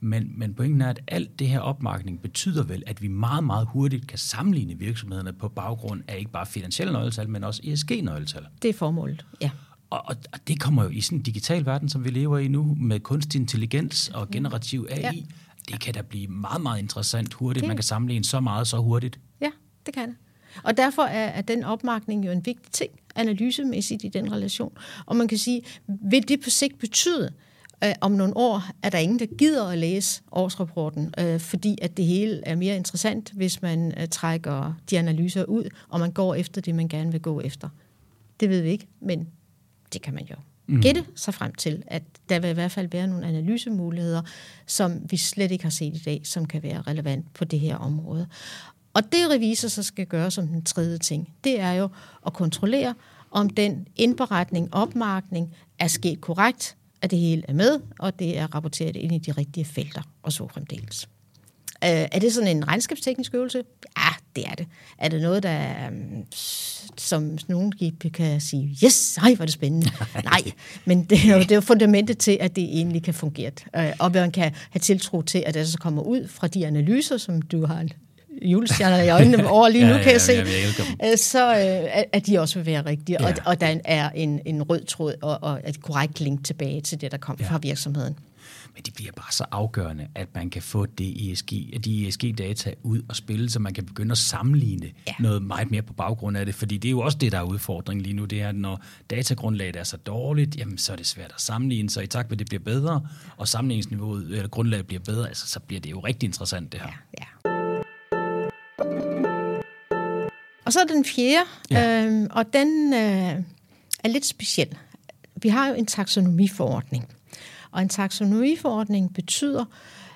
Men, men pointen er, at alt det her opmarkning betyder vel, at vi meget, meget hurtigt kan sammenligne virksomhederne på baggrund af ikke bare finansielle nøgletal, men også ESG-nøgletal. Det er formålet, ja. Og, og, og det kommer jo i sådan en digital verden, som vi lever i nu, med kunstig intelligens og generativ AI. Ja. Det kan da blive meget, meget interessant hurtigt. Det. Man kan sammenligne så meget så hurtigt. Ja, det kan det. Og derfor er, er den opmarkning jo en vigtig ting, analysemæssigt i den relation. Og man kan sige, vil det på sigt betyde, at om nogle år er der ingen, der gider at læse årsrapporten, øh, fordi at det hele er mere interessant, hvis man øh, trækker de analyser ud, og man går efter det, man gerne vil gå efter. Det ved vi ikke, men det kan man jo mm. gætte sig frem til, at der vil i hvert fald være nogle analysemuligheder, som vi slet ikke har set i dag, som kan være relevant på det her område. Og det revisor så skal gøre som den tredje ting, det er jo at kontrollere, om den indberetning, opmarkning er sket korrekt, at det hele er med, og det er rapporteret ind i de rigtige felter, og så fremdeles. Øh, er det sådan en regnskabsteknisk øvelse? Ja, det er det. Er det noget, der, um, som nogen kan sige, yes, ej, hvor er det spændende. Nej, men det er, jo, det er jo fundamentet til, at det egentlig kan fungere. Øh, og man kan have tiltro til, at det så kommer ud fra de analyser, som du har julestjerner i øjnene over lige nu, ja, kan jeg se, ja, øh, så øh, at de også vil være rigtige. Ja. Og, og der er en, en rød tråd og, og et korrekt link tilbage til det, der kom ja. fra virksomheden. Men det bliver bare så afgørende, at man kan få det ESG, de ESG-data ud og spille, så man kan begynde at sammenligne ja. noget meget mere på baggrund af det. Fordi det er jo også det, der er udfordringen lige nu. Det er, at når datagrundlaget er så dårligt, jamen, så er det svært at sammenligne. Så i takt med, at det bliver bedre, og sammenligningsniveauet, eller grundlaget bliver bedre, altså, så bliver det jo rigtig interessant, det her. Ja, ja. Og så er den fjerde, ja. øh, og den øh, er lidt speciel. Vi har jo en taksonomiforordning, og en taksonomiforordning betyder,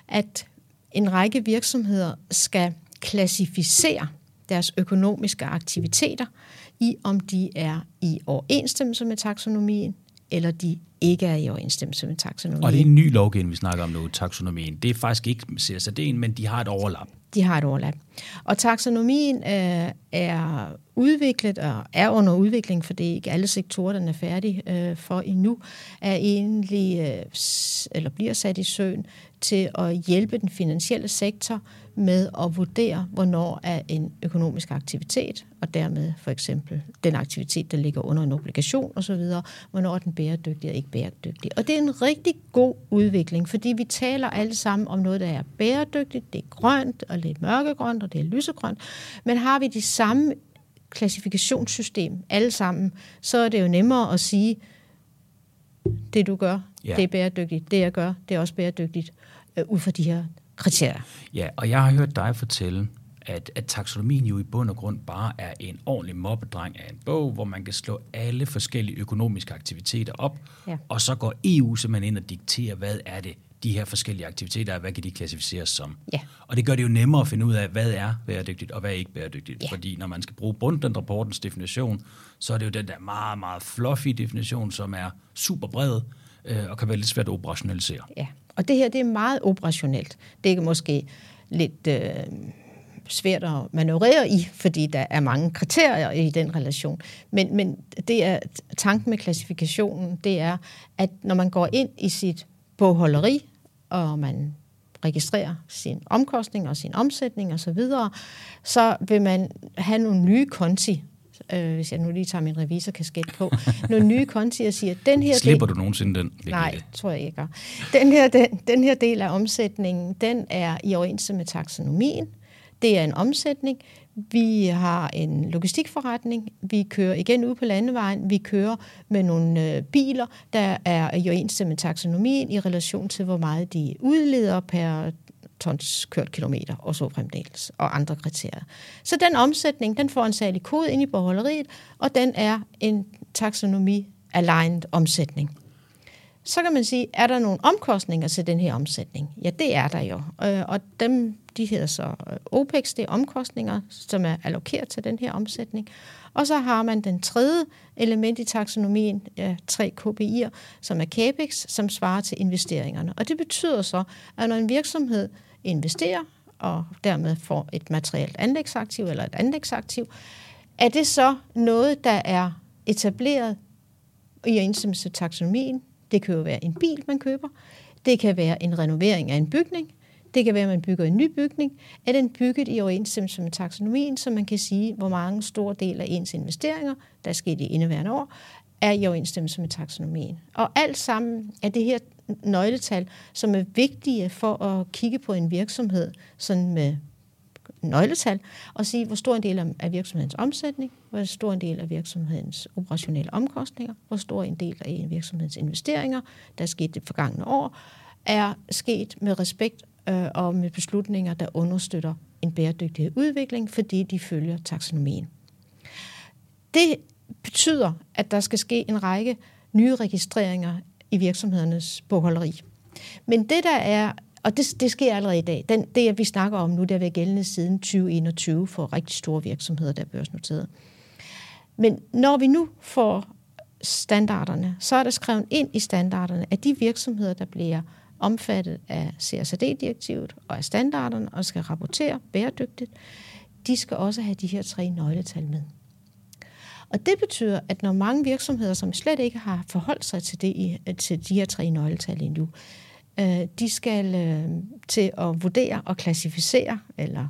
at en række virksomheder skal klassificere deres økonomiske aktiviteter i, om de er i overensstemmelse med taksonomien, eller de ikke er i overensstemmelse med taksonomien. Og det er en ny lovgivning, vi snakker om nu, taksonomien. Det er faktisk ikke CSRD'en, men de har et overlap. De har et overlap. Og taksonomien øh, er udviklet og er under udvikling, for det er ikke alle sektorer, den er færdig øh, for endnu, er egentlig, øh, eller bliver sat i søen til at hjælpe den finansielle sektor med at vurdere, hvornår er en økonomisk aktivitet, og dermed for eksempel den aktivitet, der ligger under en obligation osv., hvornår er den bæredygtig og ikke bæredygtig. Og det er en rigtig god udvikling, fordi vi taler alle sammen om noget, der er bæredygtigt, det er grønt, og lidt mørkegrønt, og det er lysegrønt, men har vi de samme klassifikationssystem alle sammen, så er det jo nemmere at sige, det du gør, ja. det er bæredygtigt, det jeg gør, det er også bæredygtigt, øh, ud fra de her kriterier. Ja, og jeg har hørt dig fortælle, at, at taksonomien jo i bund og grund bare er en ordentlig mobbedreng af en bog, hvor man kan slå alle forskellige økonomiske aktiviteter op, ja. og så går EU simpelthen ind og dikterer, hvad er det, de her forskellige aktiviteter, hvad kan de klassificeres som? Ja. Og det gør det jo nemmere at finde ud af, hvad er bæredygtigt og hvad er ikke bæredygtigt. Ja. Fordi når man skal bruge Brundtland-rapportens definition, så er det jo den der meget, meget fluffy definition, som er super bred øh, og kan være lidt svært at operationalisere. Ja, og det her det er meget operationelt. Det er måske lidt... Øh svært at manøvrere i, fordi der er mange kriterier i den relation. Men, men det er tanken med klassifikationen, det er, at når man går ind i sit bogholderi, og man registrerer sin omkostning og sin omsætning osv., så, videre, så vil man have nogle nye konti, øh, hvis jeg nu lige tager min revisorkasket på, nogle nye konti og siger, den her Slipper del, du nogensinde den? Nej, det tror jeg ikke. Den her, den, den her del af omsætningen, den er i overensstemmelse med taksonomien. Det er en omsætning. Vi har en logistikforretning. Vi kører igen ud på landevejen. Vi kører med nogle øh, biler, der er i overensstemmelse med taksonomien i relation til, hvor meget de udleder per tons kørt kilometer og så fremdeles, og andre kriterier. Så den omsætning, den får en særlig kode ind i beholderiet, og den er en taxonomi-aligned omsætning. Så kan man sige, er der nogle omkostninger til den her omsætning? Ja, det er der jo. Øh, og dem, de hedder så øh, OPEX, det er omkostninger, som er allokeret til den her omsætning. Og så har man den tredje element i taksonomien, ja, tre KPI'er, som er CAPEX, som svarer til investeringerne. Og det betyder så, at når en virksomhed investerer og dermed får et materielt anlægsaktiv eller et anlægsaktiv, er det så noget, der er etableret i overensstemmelse med taksonomien? Det kan jo være en bil, man køber. Det kan være en renovering af en bygning. Det kan være, at man bygger en ny bygning. Er den bygget i overensstemmelse med taksonomien, så man kan sige, hvor mange store del af ens investeringer, der er sket i indeværende år, er i overensstemmelse med taksonomien. Og alt sammen er det her nøgletal, som er vigtige for at kigge på en virksomhed sådan med nøgletal og sige, hvor stor en del af virksomhedens omsætning, hvor stor en del af virksomhedens operationelle omkostninger, hvor stor en del af virksomhedens investeringer, der er sket det forgangne år, er sket med respekt øh, og med beslutninger, der understøtter en bæredygtig udvikling, fordi de følger taksonomien. Det betyder, at der skal ske en række nye registreringer i virksomhedernes bogholderi. Men det der er, og det, det sker allerede i dag, den, det vi snakker om nu, det har været gældende siden 2021 for rigtig store virksomheder, der er børsnoteret. Men når vi nu får standarderne, så er der skrevet ind i standarderne, at de virksomheder, der bliver omfattet af CSRD-direktivet og af standarderne og skal rapportere bæredygtigt, de skal også have de her tre nøgletal med. Og det betyder, at når mange virksomheder, som slet ikke har forholdt sig til, det, til de her tre nøgletal endnu, øh, de skal øh, til at vurdere og klassificere eller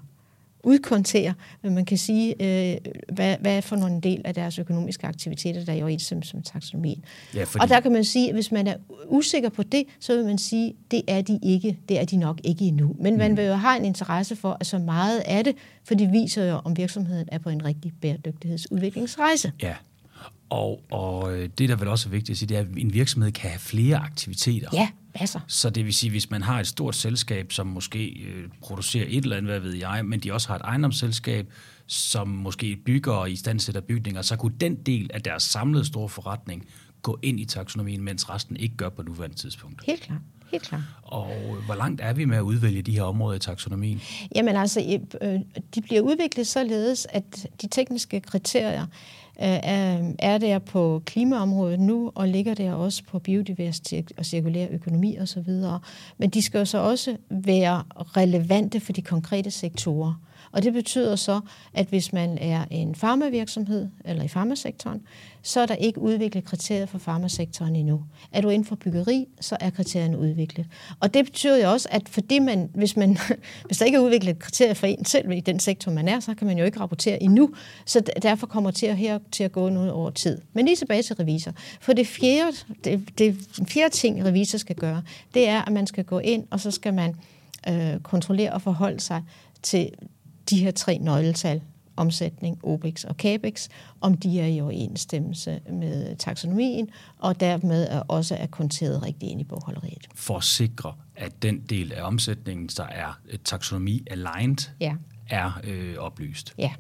udkontere, man kan sige, øh, hvad, hvad er for nogle del af deres økonomiske aktiviteter, der er i overensstemmelse med taksonomien. Ja, fordi... Og der kan man sige, at hvis man er usikker på det, så vil man sige, det er de ikke, det er de nok ikke endnu. Men mm. man vil jo have en interesse for, at så meget er det, for det viser jo, om virksomheden er på en rigtig bæredygtighedsudviklingsrejse. Ja, og, og øh, det, der vel også er vigtigt at sige, det er, at en virksomhed kan have flere aktiviteter. Ja, masser. Så det vil sige, hvis man har et stort selskab, som måske øh, producerer et eller andet, hvad ved jeg, men de også har et ejendomsselskab, som måske bygger og i stand sætter bygninger, så kunne den del af deres samlede store forretning gå ind i taksonomien, mens resten ikke gør på nuværende tidspunkt. Helt klart. Helt klart. Og hvor langt er vi med at udvælge de her områder i taksonomien? Jamen altså, øh, de bliver udviklet således, at de tekniske kriterier øh, Øh, øh, er der på klimaområdet nu, og ligger der også på biodiversitet og cirkulær økonomi osv. Men de skal jo så også være relevante for de konkrete sektorer. Og det betyder så, at hvis man er en farmavirksomhed eller i farmasektoren, så er der ikke udviklet kriterier for farmasektoren endnu. Er du inden for byggeri, så er kriterierne udviklet. Og det betyder jo også, at fordi man, hvis, man, hvis der ikke er udviklet kriterier for en selv i den sektor, man er, så kan man jo ikke rapportere endnu. Så derfor kommer til at, her, til at gå noget over tid. Men lige tilbage til revisor. For det fjerde, det, det fjerde ting, revisor skal gøre, det er, at man skal gå ind, og så skal man øh, kontrollere og forholde sig til de her tre nøgletal, omsætning, OPEX og CAPEX, om de er i overensstemmelse med taksonomien, og dermed er også er konteret rigtigt ind i bogholderiet. For at sikre, at den del af omsætningen, der er taksonomi-aligned, ja. er øh, oplyst. Ja.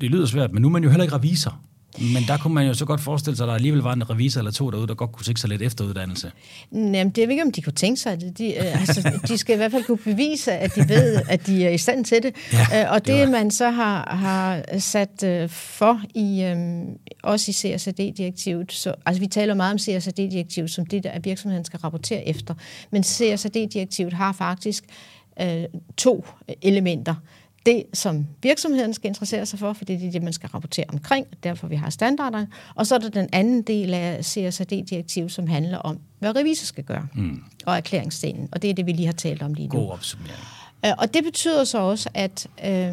Det lyder svært, men nu er man jo heller ikke revisor. Men der kunne man jo så godt forestille sig, at der alligevel var en revisor eller to derude, der godt kunne tænke sig lidt efteruddannelse. Jamen, det er ikke, om de kunne tænke sig det. De, øh, altså, de skal i hvert fald kunne bevise, at de ved, at de er i stand til det. Ja, øh, og det, det man så har, har sat øh, for i øh, også i CSRD-direktivet, så, altså vi taler meget om CSRD-direktivet som det, der virksomheden skal rapportere efter. Men CSRD-direktivet har faktisk øh, to elementer det, som virksomheden skal interessere sig for, for det er det, man skal rapportere omkring, derfor vi har standarderne. Og så er der den anden del af CSRD-direktivet, som handler om, hvad revisor skal gøre, mm. og erklæringsdelen. Og det er det, vi lige har talt om lige nu. God opsummering. Øh, og det betyder så også, at øh,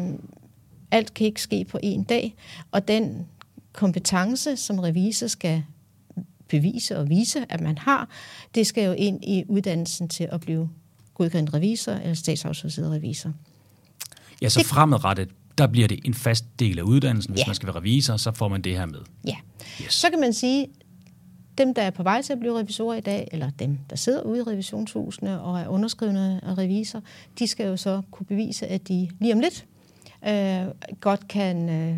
alt kan ikke ske på en dag, og den kompetence, som revisor skal bevise og vise, at man har, det skal jo ind i uddannelsen til at blive godkendt revisor eller statsautoriseret revisor. Ja, så det... fremadrettet, der bliver det en fast del af uddannelsen. Hvis ja. man skal være revisor, så får man det her med. Ja. Yes. Så kan man sige, dem, der er på vej til at blive revisorer i dag, eller dem, der sidder ude i revisionshusene og er underskrivende af revisor, de skal jo så kunne bevise, at de lige om lidt øh, godt kan øh,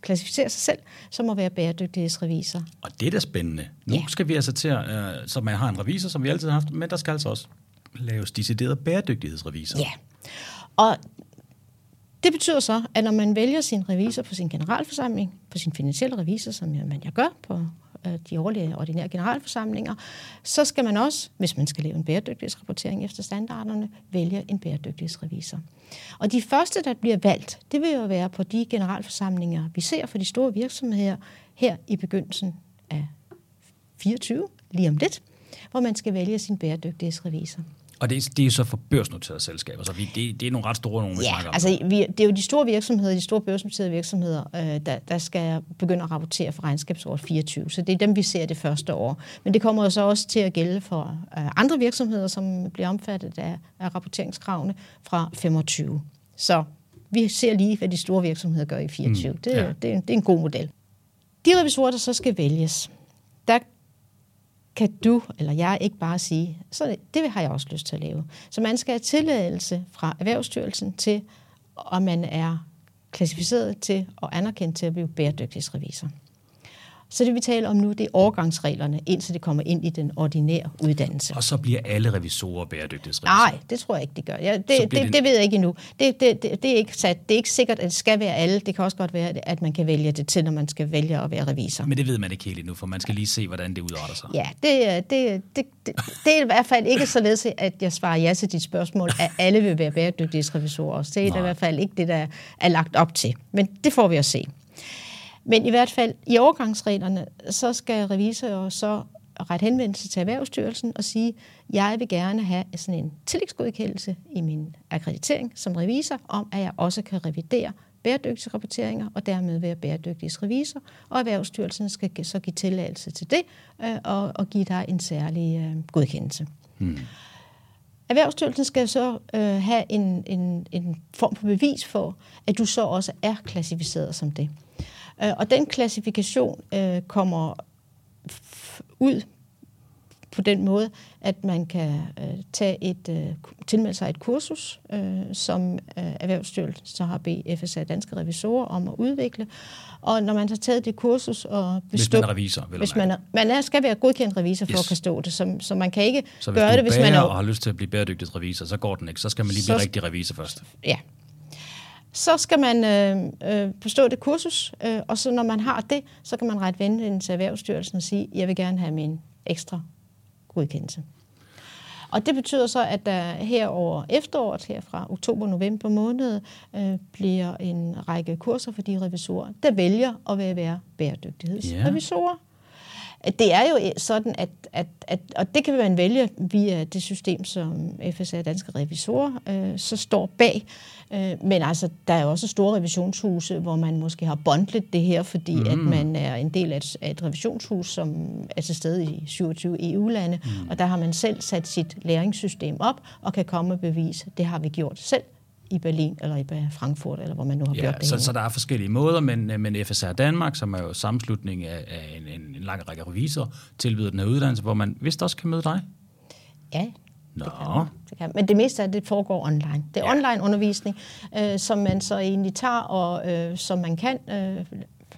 klassificere sig selv som at være bæredygtighedsrevisor. Og det er da spændende. Nu ja. skal vi altså til, øh, så man har en revisor, som vi altid har haft, men der skal altså også laves decideret bæredygtighedsrevisor. Ja, og det betyder så, at når man vælger sin revisor på sin generalforsamling, på sin finansielle revisor, som man jeg gør på øh, de årlige ordinære generalforsamlinger, så skal man også, hvis man skal lave en bæredygtighedsrapportering efter standarderne, vælge en bæredygtighedsrevisor. Og de første, der bliver valgt, det vil jo være på de generalforsamlinger, vi ser for de store virksomheder her i begyndelsen af 24, lige om lidt, hvor man skal vælge sin bæredygtighedsrevisor. Og det, er, det er så for børsnoterede selskaber, så vi, det, det er nogle ret store nogle, vi ja, snakker om. altså vi, det er jo de store virksomheder, de store børsnoterede virksomheder, øh, der, der skal begynde at rapportere for regnskabsåret 24. Så det er dem, vi ser det første år. Men det kommer jo så også til at gælde for øh, andre virksomheder, som bliver omfattet af, af rapporteringskravene fra 25. Så vi ser lige, hvad de store virksomheder gør i 24. Mm, det, ja. det, det, er en god model. De revisorer, der så skal vælges, kan du eller jeg ikke bare sige, så det har jeg også lyst til at lave. Så man skal have tilladelse fra Erhvervsstyrelsen til, om man er klassificeret til og anerkendt til at blive bæredygtighedsrevisor. Så det vi taler om nu, det er overgangsreglerne, indtil det kommer ind i den ordinære uddannelse. Og så bliver alle revisorer bæredygtighedsrevisorer? Nej, det tror jeg ikke, det gør. Ja, det, det, det, det ved jeg ikke endnu. Det, det, det, det, er ikke sat. det er ikke sikkert, at det skal være alle. Det kan også godt være, at man kan vælge det til, når man skal vælge at være revisor. Men det ved man ikke helt endnu, for man skal lige se, hvordan det udarter sig. Ja, det, det, det, det, det er i hvert fald ikke således, at jeg svarer ja til dit spørgsmål, at alle vil være bæredygtighedsrevisorer. Det er i hvert fald ikke det, der er lagt op til. Men det får vi at se. Men i hvert fald i overgangsreglerne, så skal revisorer så rette henvendelse til Erhvervsstyrelsen og sige, jeg vil gerne have sådan en tillægsgodkendelse i min akkreditering som revisor, om at jeg også kan revidere bæredygtighedsrapporteringer og dermed være bæredygtighedsrevisor, og Erhvervsstyrelsen skal så give tilladelse til det øh, og, og give dig en særlig øh, godkendelse. Hmm. Erhvervsstyrelsen skal så øh, have en, en, en form for bevis for, at du så også er klassificeret som det. Øh, og den klassifikation øh, kommer ud på den måde, at man kan øh, tage et, øh, tilmelde sig et kursus, øh, som øh, Erhvervsstyrelsen så har bedt FSA Danske Revisorer om at udvikle. Og når man har taget det kursus og bestå, Hvis man er revisor, vil hvis man, er, man er, skal være godkendt revisor for yes. at kan stå det, så, så man kan ikke så gøre det, hvis man er... og har lyst til at blive bæredygtigt revisor, så går den ikke. Så skal man lige blive så, rigtig revisor først. Ja, så skal man øh, øh, bestå det kursus, øh, og så når man har det, så kan man rette vende til Erhvervsstyrelsen og sige, jeg vil gerne have min ekstra godkendelse. Og det betyder så, at der her over efteråret, her fra oktober-november måned, øh, bliver en række kurser for de revisorer, der vælger at være bæredygtighedsrevisorer. Yeah. Det er jo sådan, at, at, at, og det kan man vælge via det system, som FSA Danske Revisorer øh, så står bag. Øh, men altså, der er jo også store revisionshuse, hvor man måske har bundlet det her, fordi mm. at man er en del af et, af et revisionshus, som er til stede i 27 EU-lande, mm. og der har man selv sat sit læringssystem op og kan komme og bevise, det har vi gjort selv i Berlin eller i Frankfurt, eller hvor man nu har ja, gjort det så, så der er forskellige måder, men, men FSR Danmark, som er jo sammenslutning af, af en, en, en lang række revisorer, tilbyder den her uddannelse, hvor man vist også kan møde dig. Ja, Nå. Det kan, det kan. Men det meste af det foregår online. Det er ja. online undervisning, øh, som man så egentlig tager, og øh, som man kan øh,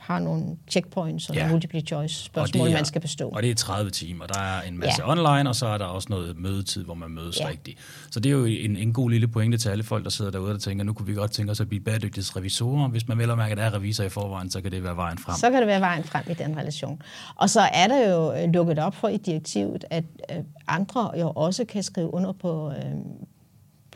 har nogle checkpoints og ja. multiple choice spørgsmål, er, man skal bestå. Og det er 30 timer. Der er en masse ja. online, og så er der også noget mødetid, hvor man mødes ja. rigtigt. Så det er jo en, en god lille pointe til alle folk, der sidder derude og tænker, nu kunne vi godt tænke os at blive bæredygtighedsrevisorer. Hvis man vel og mærke, at der er revisor i forvejen, så kan det være vejen frem. Så kan det være vejen frem i den relation. Og så er der jo øh, lukket op for i direktivet, at øh, andre jo også kan skrive under på, øh,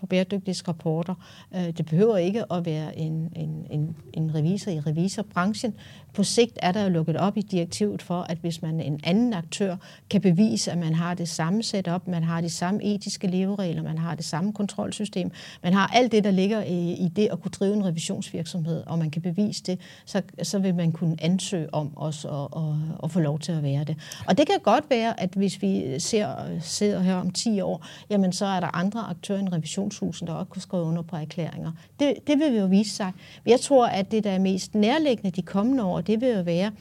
på bæredygtighedsrapporter. Øh, det behøver ikke at være en, en, en, en revisor i revisorbranchen. På sigt er der jo lukket op i direktivet for, at hvis man en anden aktør kan bevise, at man har det samme setup, man har de samme etiske leveregler, man har det samme kontrolsystem, man har alt det, der ligger i, i det at kunne drive en revisionsvirksomhed, og man kan bevise det, så, så vil man kunne ansøge om også at, at, at få lov til at være det. Og det kan godt være, at hvis vi ser, sidder her om 10 år, jamen så er der andre aktører end revisionshusen, der også kunne skrive under på erklæringer. Det, det vil vi jo vise sig. Jeg tror, at det, der er mest nærliggende de kommende år, det vil jo være,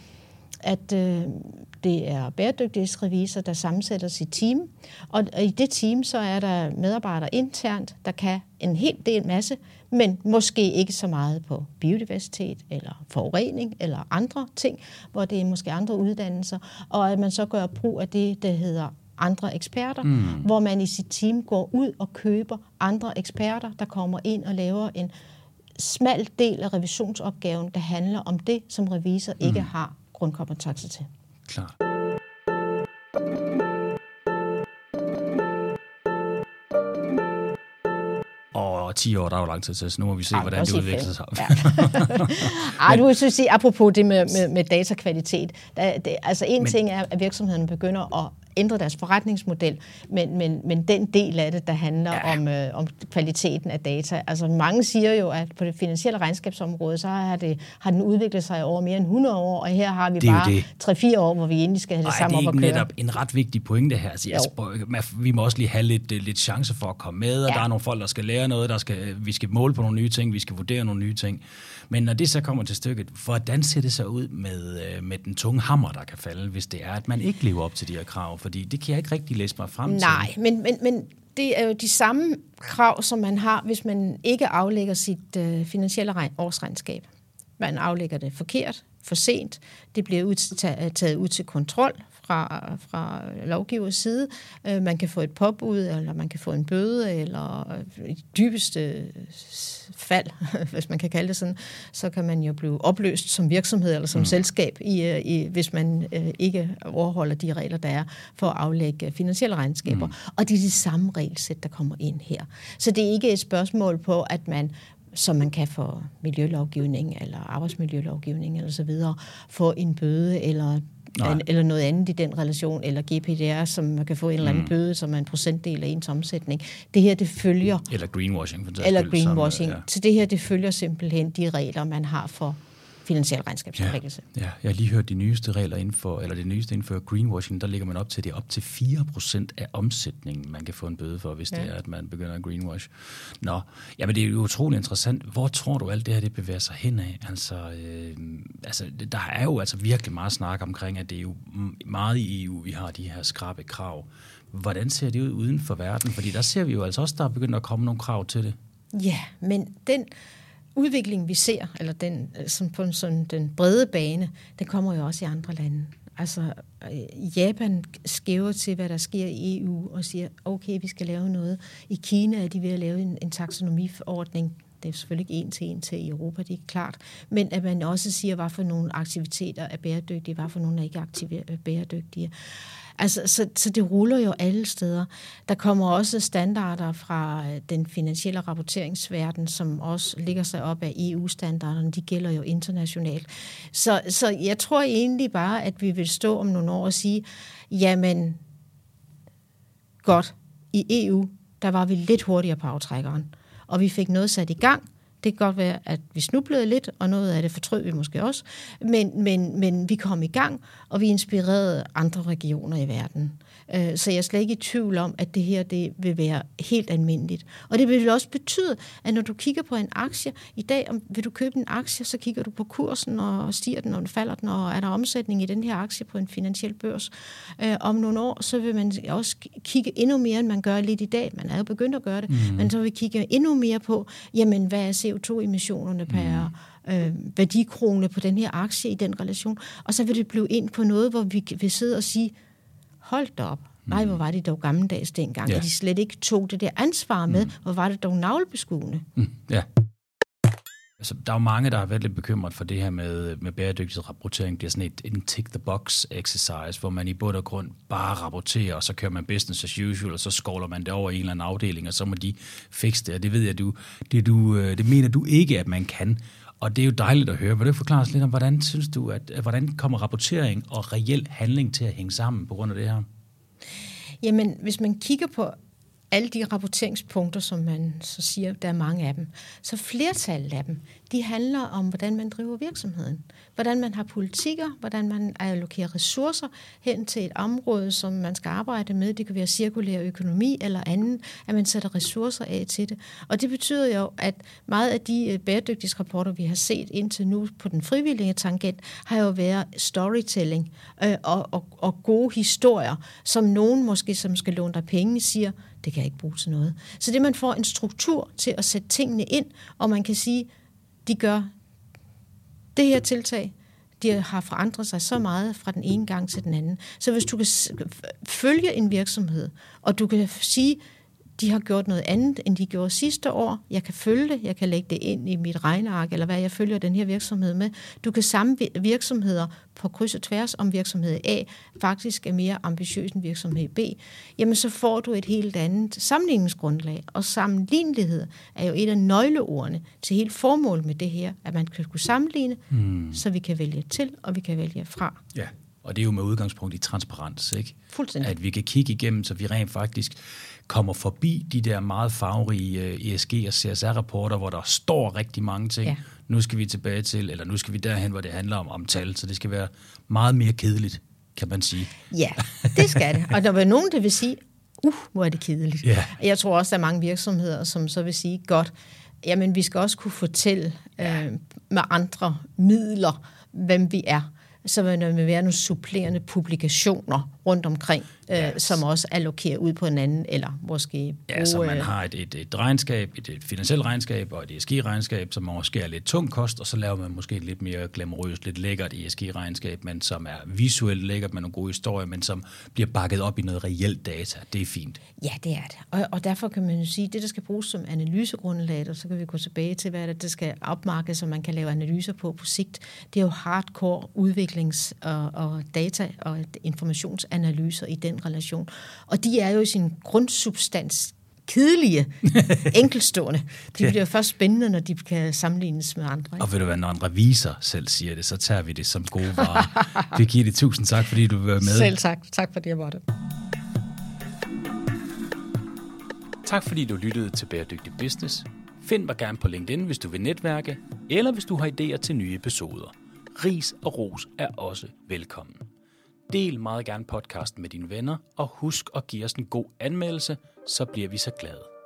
at øh, det er bæredygtighedsrevisor, der sammensætter sit team. Og, og i det team, så er der medarbejdere internt, der kan en hel del masse, men måske ikke så meget på biodiversitet eller forurening eller andre ting, hvor det er måske andre uddannelser. Og at man så gør brug af det, der hedder andre eksperter, mm. hvor man i sit team går ud og køber andre eksperter, der kommer ind og laver en smal del af revisionsopgaven, der handler om det, som revisor mm. ikke har grundkompetence til. Klar. Og 10 år, der er jo lang tid til, så nu må vi se, Ej, hvordan det udvikler sig. Ja. Ej, du vil sige, apropos det med, med, med datakvalitet. Der, det, altså en men, ting er, at virksomhederne begynder at ændre deres forretningsmodel, men, men, men den del af det, der handler ja. om, øh, om kvaliteten af data. Altså mange siger jo, at på det finansielle regnskabsområde, så har, det, har den udviklet sig over mere end 100 år, og her har vi Det er bare 3-4 år, hvor vi egentlig skal have det Og er samme det op ikke at køre. netop en ret vigtig pointe her? Altså, spørger, vi må også lige have lidt, øh, lidt chance for at komme med, og Ja. der er nogle folk, der skal lære noget, der skal, vi skal måle på nogle nye ting, vi skal vurdere nogle nye ting. Men når det så kommer til stykket, hvordan ser det så ud med, øh, med den tunge hammer, der kan falde, hvis det er, at man ikke lever op til de her krav? Fordi det kan jeg ikke rigtig læse mig frem til. Nej, men, men, men det er jo de samme krav, som man har, hvis man ikke aflægger sit øh, finansielle regn, årsregnskab. Man aflægger det forkert, for sent. Det bliver ud, taget ud til kontrol fra, fra lovgivers side. Øh, man kan få et påbud, eller man kan få en bøde, eller i dybeste fald, hvis man kan kalde det sådan, så kan man jo blive opløst som virksomhed eller som mm. selskab, i, øh, i, hvis man øh, ikke overholder de regler, der er for at aflægge finansielle regnskaber. Mm. Og det er de samme regelsæt, der kommer ind her. Så det er ikke et spørgsmål på, at man som man kan for miljølovgivning eller arbejdsmiljølovgivning eller så videre, få en bøde eller Nej. eller noget andet i den relation, eller GPDR, som man kan få en eller anden mm. bøde, som er en procentdel af ens omsætning. Det her, det følger, Eller greenwashing, for sags eller skyld, som, greenwashing, øh, ja. så det her, det følger simpelthen de regler, man har for finansiel regnskabsforpligtelse. Ja, jeg har lige hørt de nyeste regler inden for, eller det nyeste inden for greenwashing, der ligger man op til, det er op til 4% af omsætningen, man kan få en bøde for, hvis ja. det er, at man begynder at greenwash. Nå, jamen det er jo utrolig interessant. Hvor tror du alt det her, det bevæger sig hen af? Altså, øh, altså, der er jo altså virkelig meget snak omkring, at det er jo meget i EU, vi har de her skrabe krav. Hvordan ser det ud uden for verden? Fordi der ser vi jo altså også, der er begyndt at komme nogle krav til det. Ja, men den udvikling, vi ser, eller den, øh, sådan på en sådan, den brede bane, den kommer jo også i andre lande. Altså, øh, Japan skæver til, hvad der sker i EU, og siger, okay, vi skal lave noget. I Kina er de ved at lave en, en taksonomiforordning. Det er selvfølgelig ikke en til en til i Europa, det er klart. Men at man også siger, hvad for nogle aktiviteter er bæredygtige, hvad for nogle er ikke aktive, bæredygtige. Altså, så, så det ruller jo alle steder. Der kommer også standarder fra øh, den finansielle rapporteringsverden, som også ligger sig op af EU-standarderne. De gælder jo internationalt. Så, så jeg tror egentlig bare, at vi vil stå om nogle år og sige, jamen, godt, i EU, der var vi lidt hurtigere på aftrækkeren, og vi fik noget sat i gang, det kan godt være, at vi snublede lidt, og noget af det fortrød vi måske også, men, men, men vi kom i gang, og vi inspirerede andre regioner i verden. Så jeg er slet ikke i tvivl om, at det her det vil være helt almindeligt. Og det vil også betyde, at når du kigger på en aktie i dag, om vil du købe en aktie, så kigger du på kursen, og stiger den, og falder den, og er der omsætning i den her aktie på en finansiel børs. Om nogle år, så vil man også kigge endnu mere, end man gør lidt i dag. Man er jo begyndt at gøre det, mm. men så vil vi kigge endnu mere på, jamen hvad er CO2-emissionerne per mm. øh, værdikrone på den her aktie i den relation. Og så vil det blive ind på noget, hvor vi vil sidde og sige, hold da op, nej, hvor var det dog gammeldags dengang, ja. at de slet ikke tog det der ansvar med, mm. hvor var det dog navlebeskuende. Mm. Ja. Altså, der er jo mange, der har været lidt bekymret for det her med, med bæredygtighedsrapportering. Det er sådan et, en tick-the-box exercise, hvor man i bund og grund bare rapporterer, og så kører man business as usual, og så skovler man det over i en eller anden afdeling, og så må de fikse det. Og det ved jeg, du, det, du, det mener du ikke, at man kan. Og det er jo dejligt at høre. Vil du forklare os lidt om, hvordan synes du, at, hvordan kommer rapportering og reel handling til at hænge sammen på grund af det her? Jamen, hvis man kigger på alle de rapporteringspunkter, som man så siger, der er mange af dem, så flertallet af dem, de handler om, hvordan man driver virksomheden. Hvordan man har politikker, hvordan man allokerer ressourcer hen til et område, som man skal arbejde med. Det kan være cirkulær økonomi eller anden, at man sætter ressourcer af til det. Og det betyder jo, at meget af de øh, bæredygtighedsrapporter, vi har set indtil nu på den frivillige tangent, har jo været storytelling øh, og, og, og gode historier, som nogen måske, som skal låne dig penge, siger, det kan jeg ikke bruge til noget. Så det, man får en struktur til at sætte tingene ind, og man kan sige, de gør det her tiltag, de har forandret sig så meget fra den ene gang til den anden. Så hvis du kan følge en virksomhed, og du kan sige, de har gjort noget andet, end de gjorde sidste år. Jeg kan følge det, jeg kan lægge det ind i mit regneark, eller hvad jeg følger den her virksomhed med. Du kan samme virksomheder på kryds og tværs om virksomhed A faktisk er mere ambitiøs end virksomhed B, jamen så får du et helt andet sammenligningsgrundlag. Og sammenlignelighed er jo et af nøgleordene til hele formålet med det her, at man kan kunne sammenligne, mm. så vi kan vælge til, og vi kan vælge fra. Ja, og det er jo med udgangspunkt i transparens, ikke? Fuldstændig. At vi kan kigge igennem, så vi rent faktisk kommer forbi de der meget farverige ESG- og CSR-rapporter, hvor der står rigtig mange ting. Ja. Nu skal vi tilbage til, eller nu skal vi derhen, hvor det handler om, om tal, så det skal være meget mere kedeligt, kan man sige. Ja, det skal det. Og der vil nogen, der vil sige, uh, hvor er det kedeligt. Ja. Jeg tror også, der er mange virksomheder, som så vil sige, godt, jamen vi skal også kunne fortælle øh, med andre midler, hvem vi er så vil der være nogle supplerende publikationer rundt omkring, øh, som også allokerer ud på en anden, eller måske Ja, så man har et, et, et regnskab, et, et finansielt regnskab og et ESG-regnskab, som måske er lidt tung kost, og så laver man måske et lidt mere glamourøst, lidt lækkert ESG-regnskab, men som er visuelt lækkert med nogle gode historier, men som bliver bakket op i noget reelt data. Det er fint. Ja, det er det. Og, og derfor kan man jo sige, at det, der skal bruges som analysegrundlag, og så kan vi gå tilbage til, hvad det, det skal opmarkedes, så man kan lave analyser på på sigt, det er jo hardcore udviklings- og, og data- og informationsanalyser i den relation. Og de er jo i sin grundsubstans kedelige, enkelstående. De bliver først spændende, når de kan sammenlignes med andre. Ikke? Og vil du være, når en revisor selv siger det, så tager vi det som gode varer. Birgitte, tusind tak, fordi du var med. Selv tak. Tak fordi jeg måtte. Tak fordi du lyttede til Bæredygtig Business. Find mig gerne på LinkedIn, hvis du vil netværke, eller hvis du har idéer til nye episoder. Ris og ros er også velkommen. Del meget gerne podcasten med dine venner, og husk at give os en god anmeldelse, så bliver vi så glade.